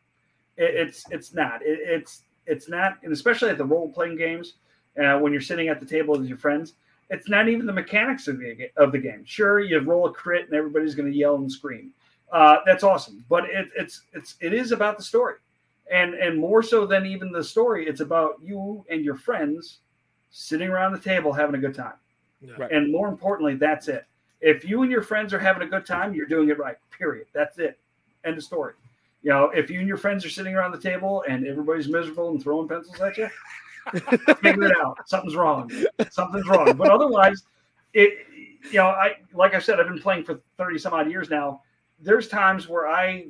It, it's it's not. It, it's it's not, and especially at the role playing games, uh, when you're sitting at the table with your friends, it's not even the mechanics of the of the game. Sure, you roll a crit and everybody's going to yell and scream. Uh, that's awesome, but it, it's it's it is about the story and and more so than even the story it's about you and your friends sitting around the table having a good time Yeah. Right. and more importantly that's it if you and your friends are having a good time you're doing it right period that's it end of story you know if you and your friends are sitting around the table and everybody's miserable and throwing pencils at you figure it out something's wrong something's wrong but otherwise it you know i like i said i've been playing for 30 some odd years now there's times where i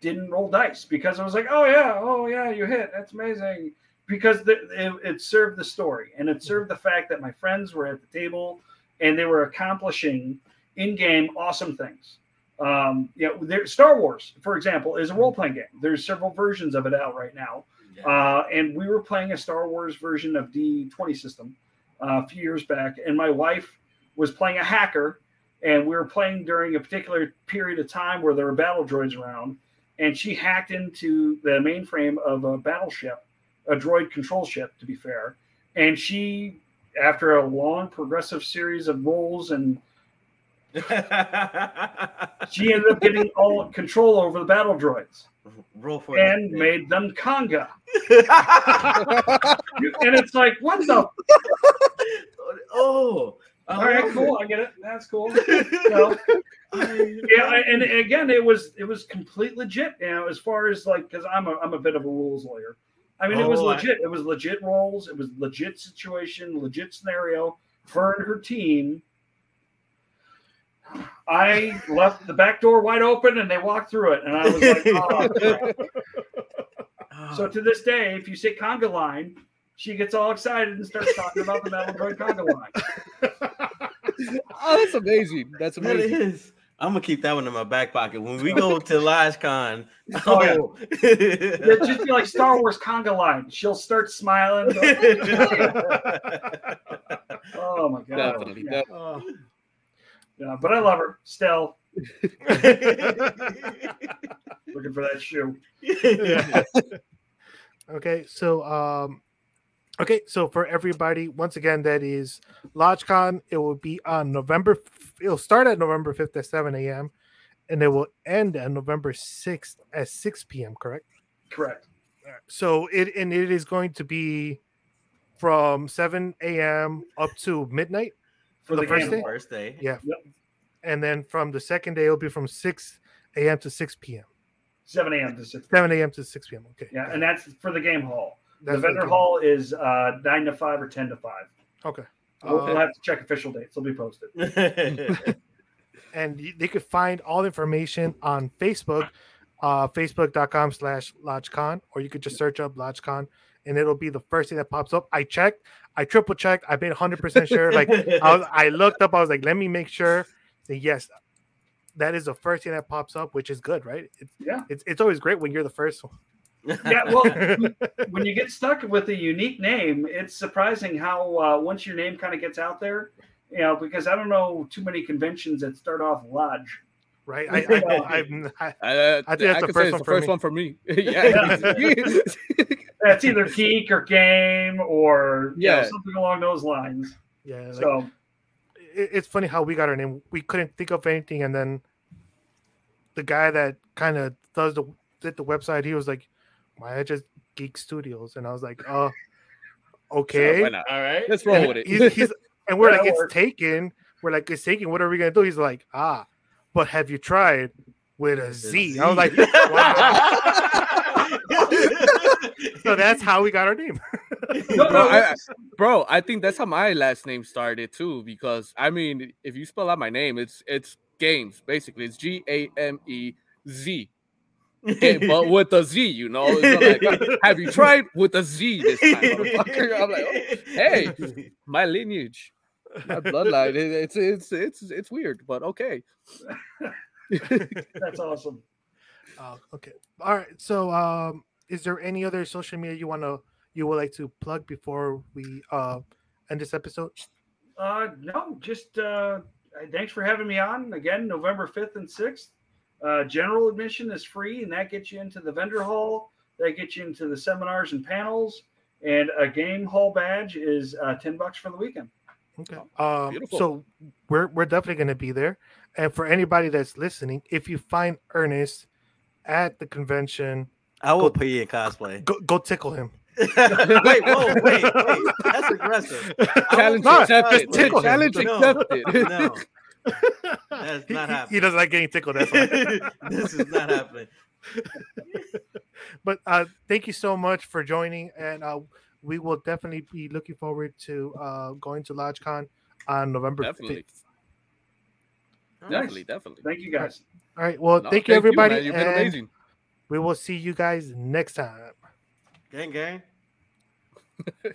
didn't roll dice because I was like, oh yeah, oh yeah, you hit. That's amazing. Because the, it, it served the story and it served the fact that my friends were at the table and they were accomplishing in-game awesome things. Um, know, there, Star Wars, for example, is a role-playing game. There's several versions of it out right now, uh, and we were playing a Star Wars version of D20 system uh, a few years back, and my wife was playing a hacker, and we were playing during a particular period of time where there were battle droids around, and she hacked into the mainframe of a battleship, a droid control ship, to be fair, and she, after a long progressive series of rolls and she ended up getting all control over the battle droids Roll for it. and made them conga. And it's like, what the? oh, All right, love cool. it. I get it. That's cool. You know, yeah, and again, it was it was complete legit. You know, as far as like, because I'm a I'm a bit of a rules lawyer. I mean, it was Oh, I- legit. It was legit rolls. It was legit situation, legit scenario. Her and her team. I left the back door wide open, and they walked through it, and I was like, oh. So oh. to this day, if you say conga line, she gets all excited and starts talking about the metal droid conga line. Oh, that's amazing. That's amazing. is. I'm gonna keep that one in my back pocket when we go to LodgeCon. Oh, yeah. Oh, It'd just be like Star Wars conga line. She'll start smiling. Oh my god! Definitely. Yeah, def- Uh, yeah, but I love her still. Looking for that shoe. okay, so um, okay, so for everybody, once again, that is LodgeCon. It will be on November. It'll start at November fifth at seven a.m. and it will end on November sixth at six p.m. Correct? Correct. So it and it is going to be from 7 a.m. up to midnight. For the the, first day? First day. Yeah. Yep. And then from the second day, it'll be from 6 a.m. to 6 p.m. 7 a.m. to 6 7 a.m. to 6 p.m. Okay. Yeah, and that's for the game hall. That's the vendor okay. hall is uh, 9 to 5 or 10 to 5. Okay. We'll, Uh, we'll have to check official dates. They'll be posted. and they could find all the information on Facebook, uh, facebook.com slash LodgeCon, or you could just search up LodgeCon and it'll be the first thing that pops up. I checked, I triple checked, I made 100% sure. Like, I, was, I looked up, I was like, let me make sure that yes, that is the first thing that pops up, which is good, right? It's, Yeah. it's, it's always great when you're the first one. Yeah, well, when you get stuck with a unique name, it's surprising how uh, once your name kind of gets out there, you know, because I don't know too many conventions that start off lodge. Right? I, I, I'm, I, I, I think that's the first one the for first me. one for me. yeah. That's either geek or game or you know, Yeah. something along those lines. yeah. Like, So it, it's funny how we got our name. We couldn't think of anything, and then the guy that kind of does the did the website, he was like, "Why not just Geek Studios?" And I was like, "Oh, okay." Why not? All right. Let's roll And with it. He's, he's and we're Yeah, like, "It's works. taken." We're like, "It's taken." What are we gonna do? He's like, "Ah, but have you tried with a Z?" I was like, "Wow." so that's how we got our name. Bro, I, I- bro, I think that's how my last name started too. Because I mean, if you spell out my name, it's it's games basically. It's G A M E Z, Ga- but with a Z. You know, like, have you tried with a Z this time, motherfucker? I'm like, oh, hey, my lineage, my bloodline. it- it's it's it's it's weird, but okay. that's awesome. Uh, okay. All right. So, um, is there any other social media you want to you would like to plug before we uh end this episode? Uh, no, just uh, thanks for having me on again. November fifth and sixth. Uh, general admission is free, and that gets you into the vendor hall. That gets you into the seminars and panels. And a game hall badge is uh, ten bucks for the weekend. Okay. Um, beautiful. so we're we're definitely going to be there. And for anybody that's listening, if you find Ernest at the convention, I will put you in cosplay. go go tickle him. wait, whoa, wait, wait. That's aggressive. Challenge accepted. tickle. Challenge No. accepted. No, That's he, not he- happening. he doesn't like getting tickled. That's why. this is not happening. but uh, thank you so much for joining, and uh, we will definitely be looking forward to uh, going to LodgeCon on November Definitely. 5th. Definitely, definitely. Thank you guys. All right. Well, No, thank you, everybody. man. You've been and amazing. We will see you guys next time. Gang, gang.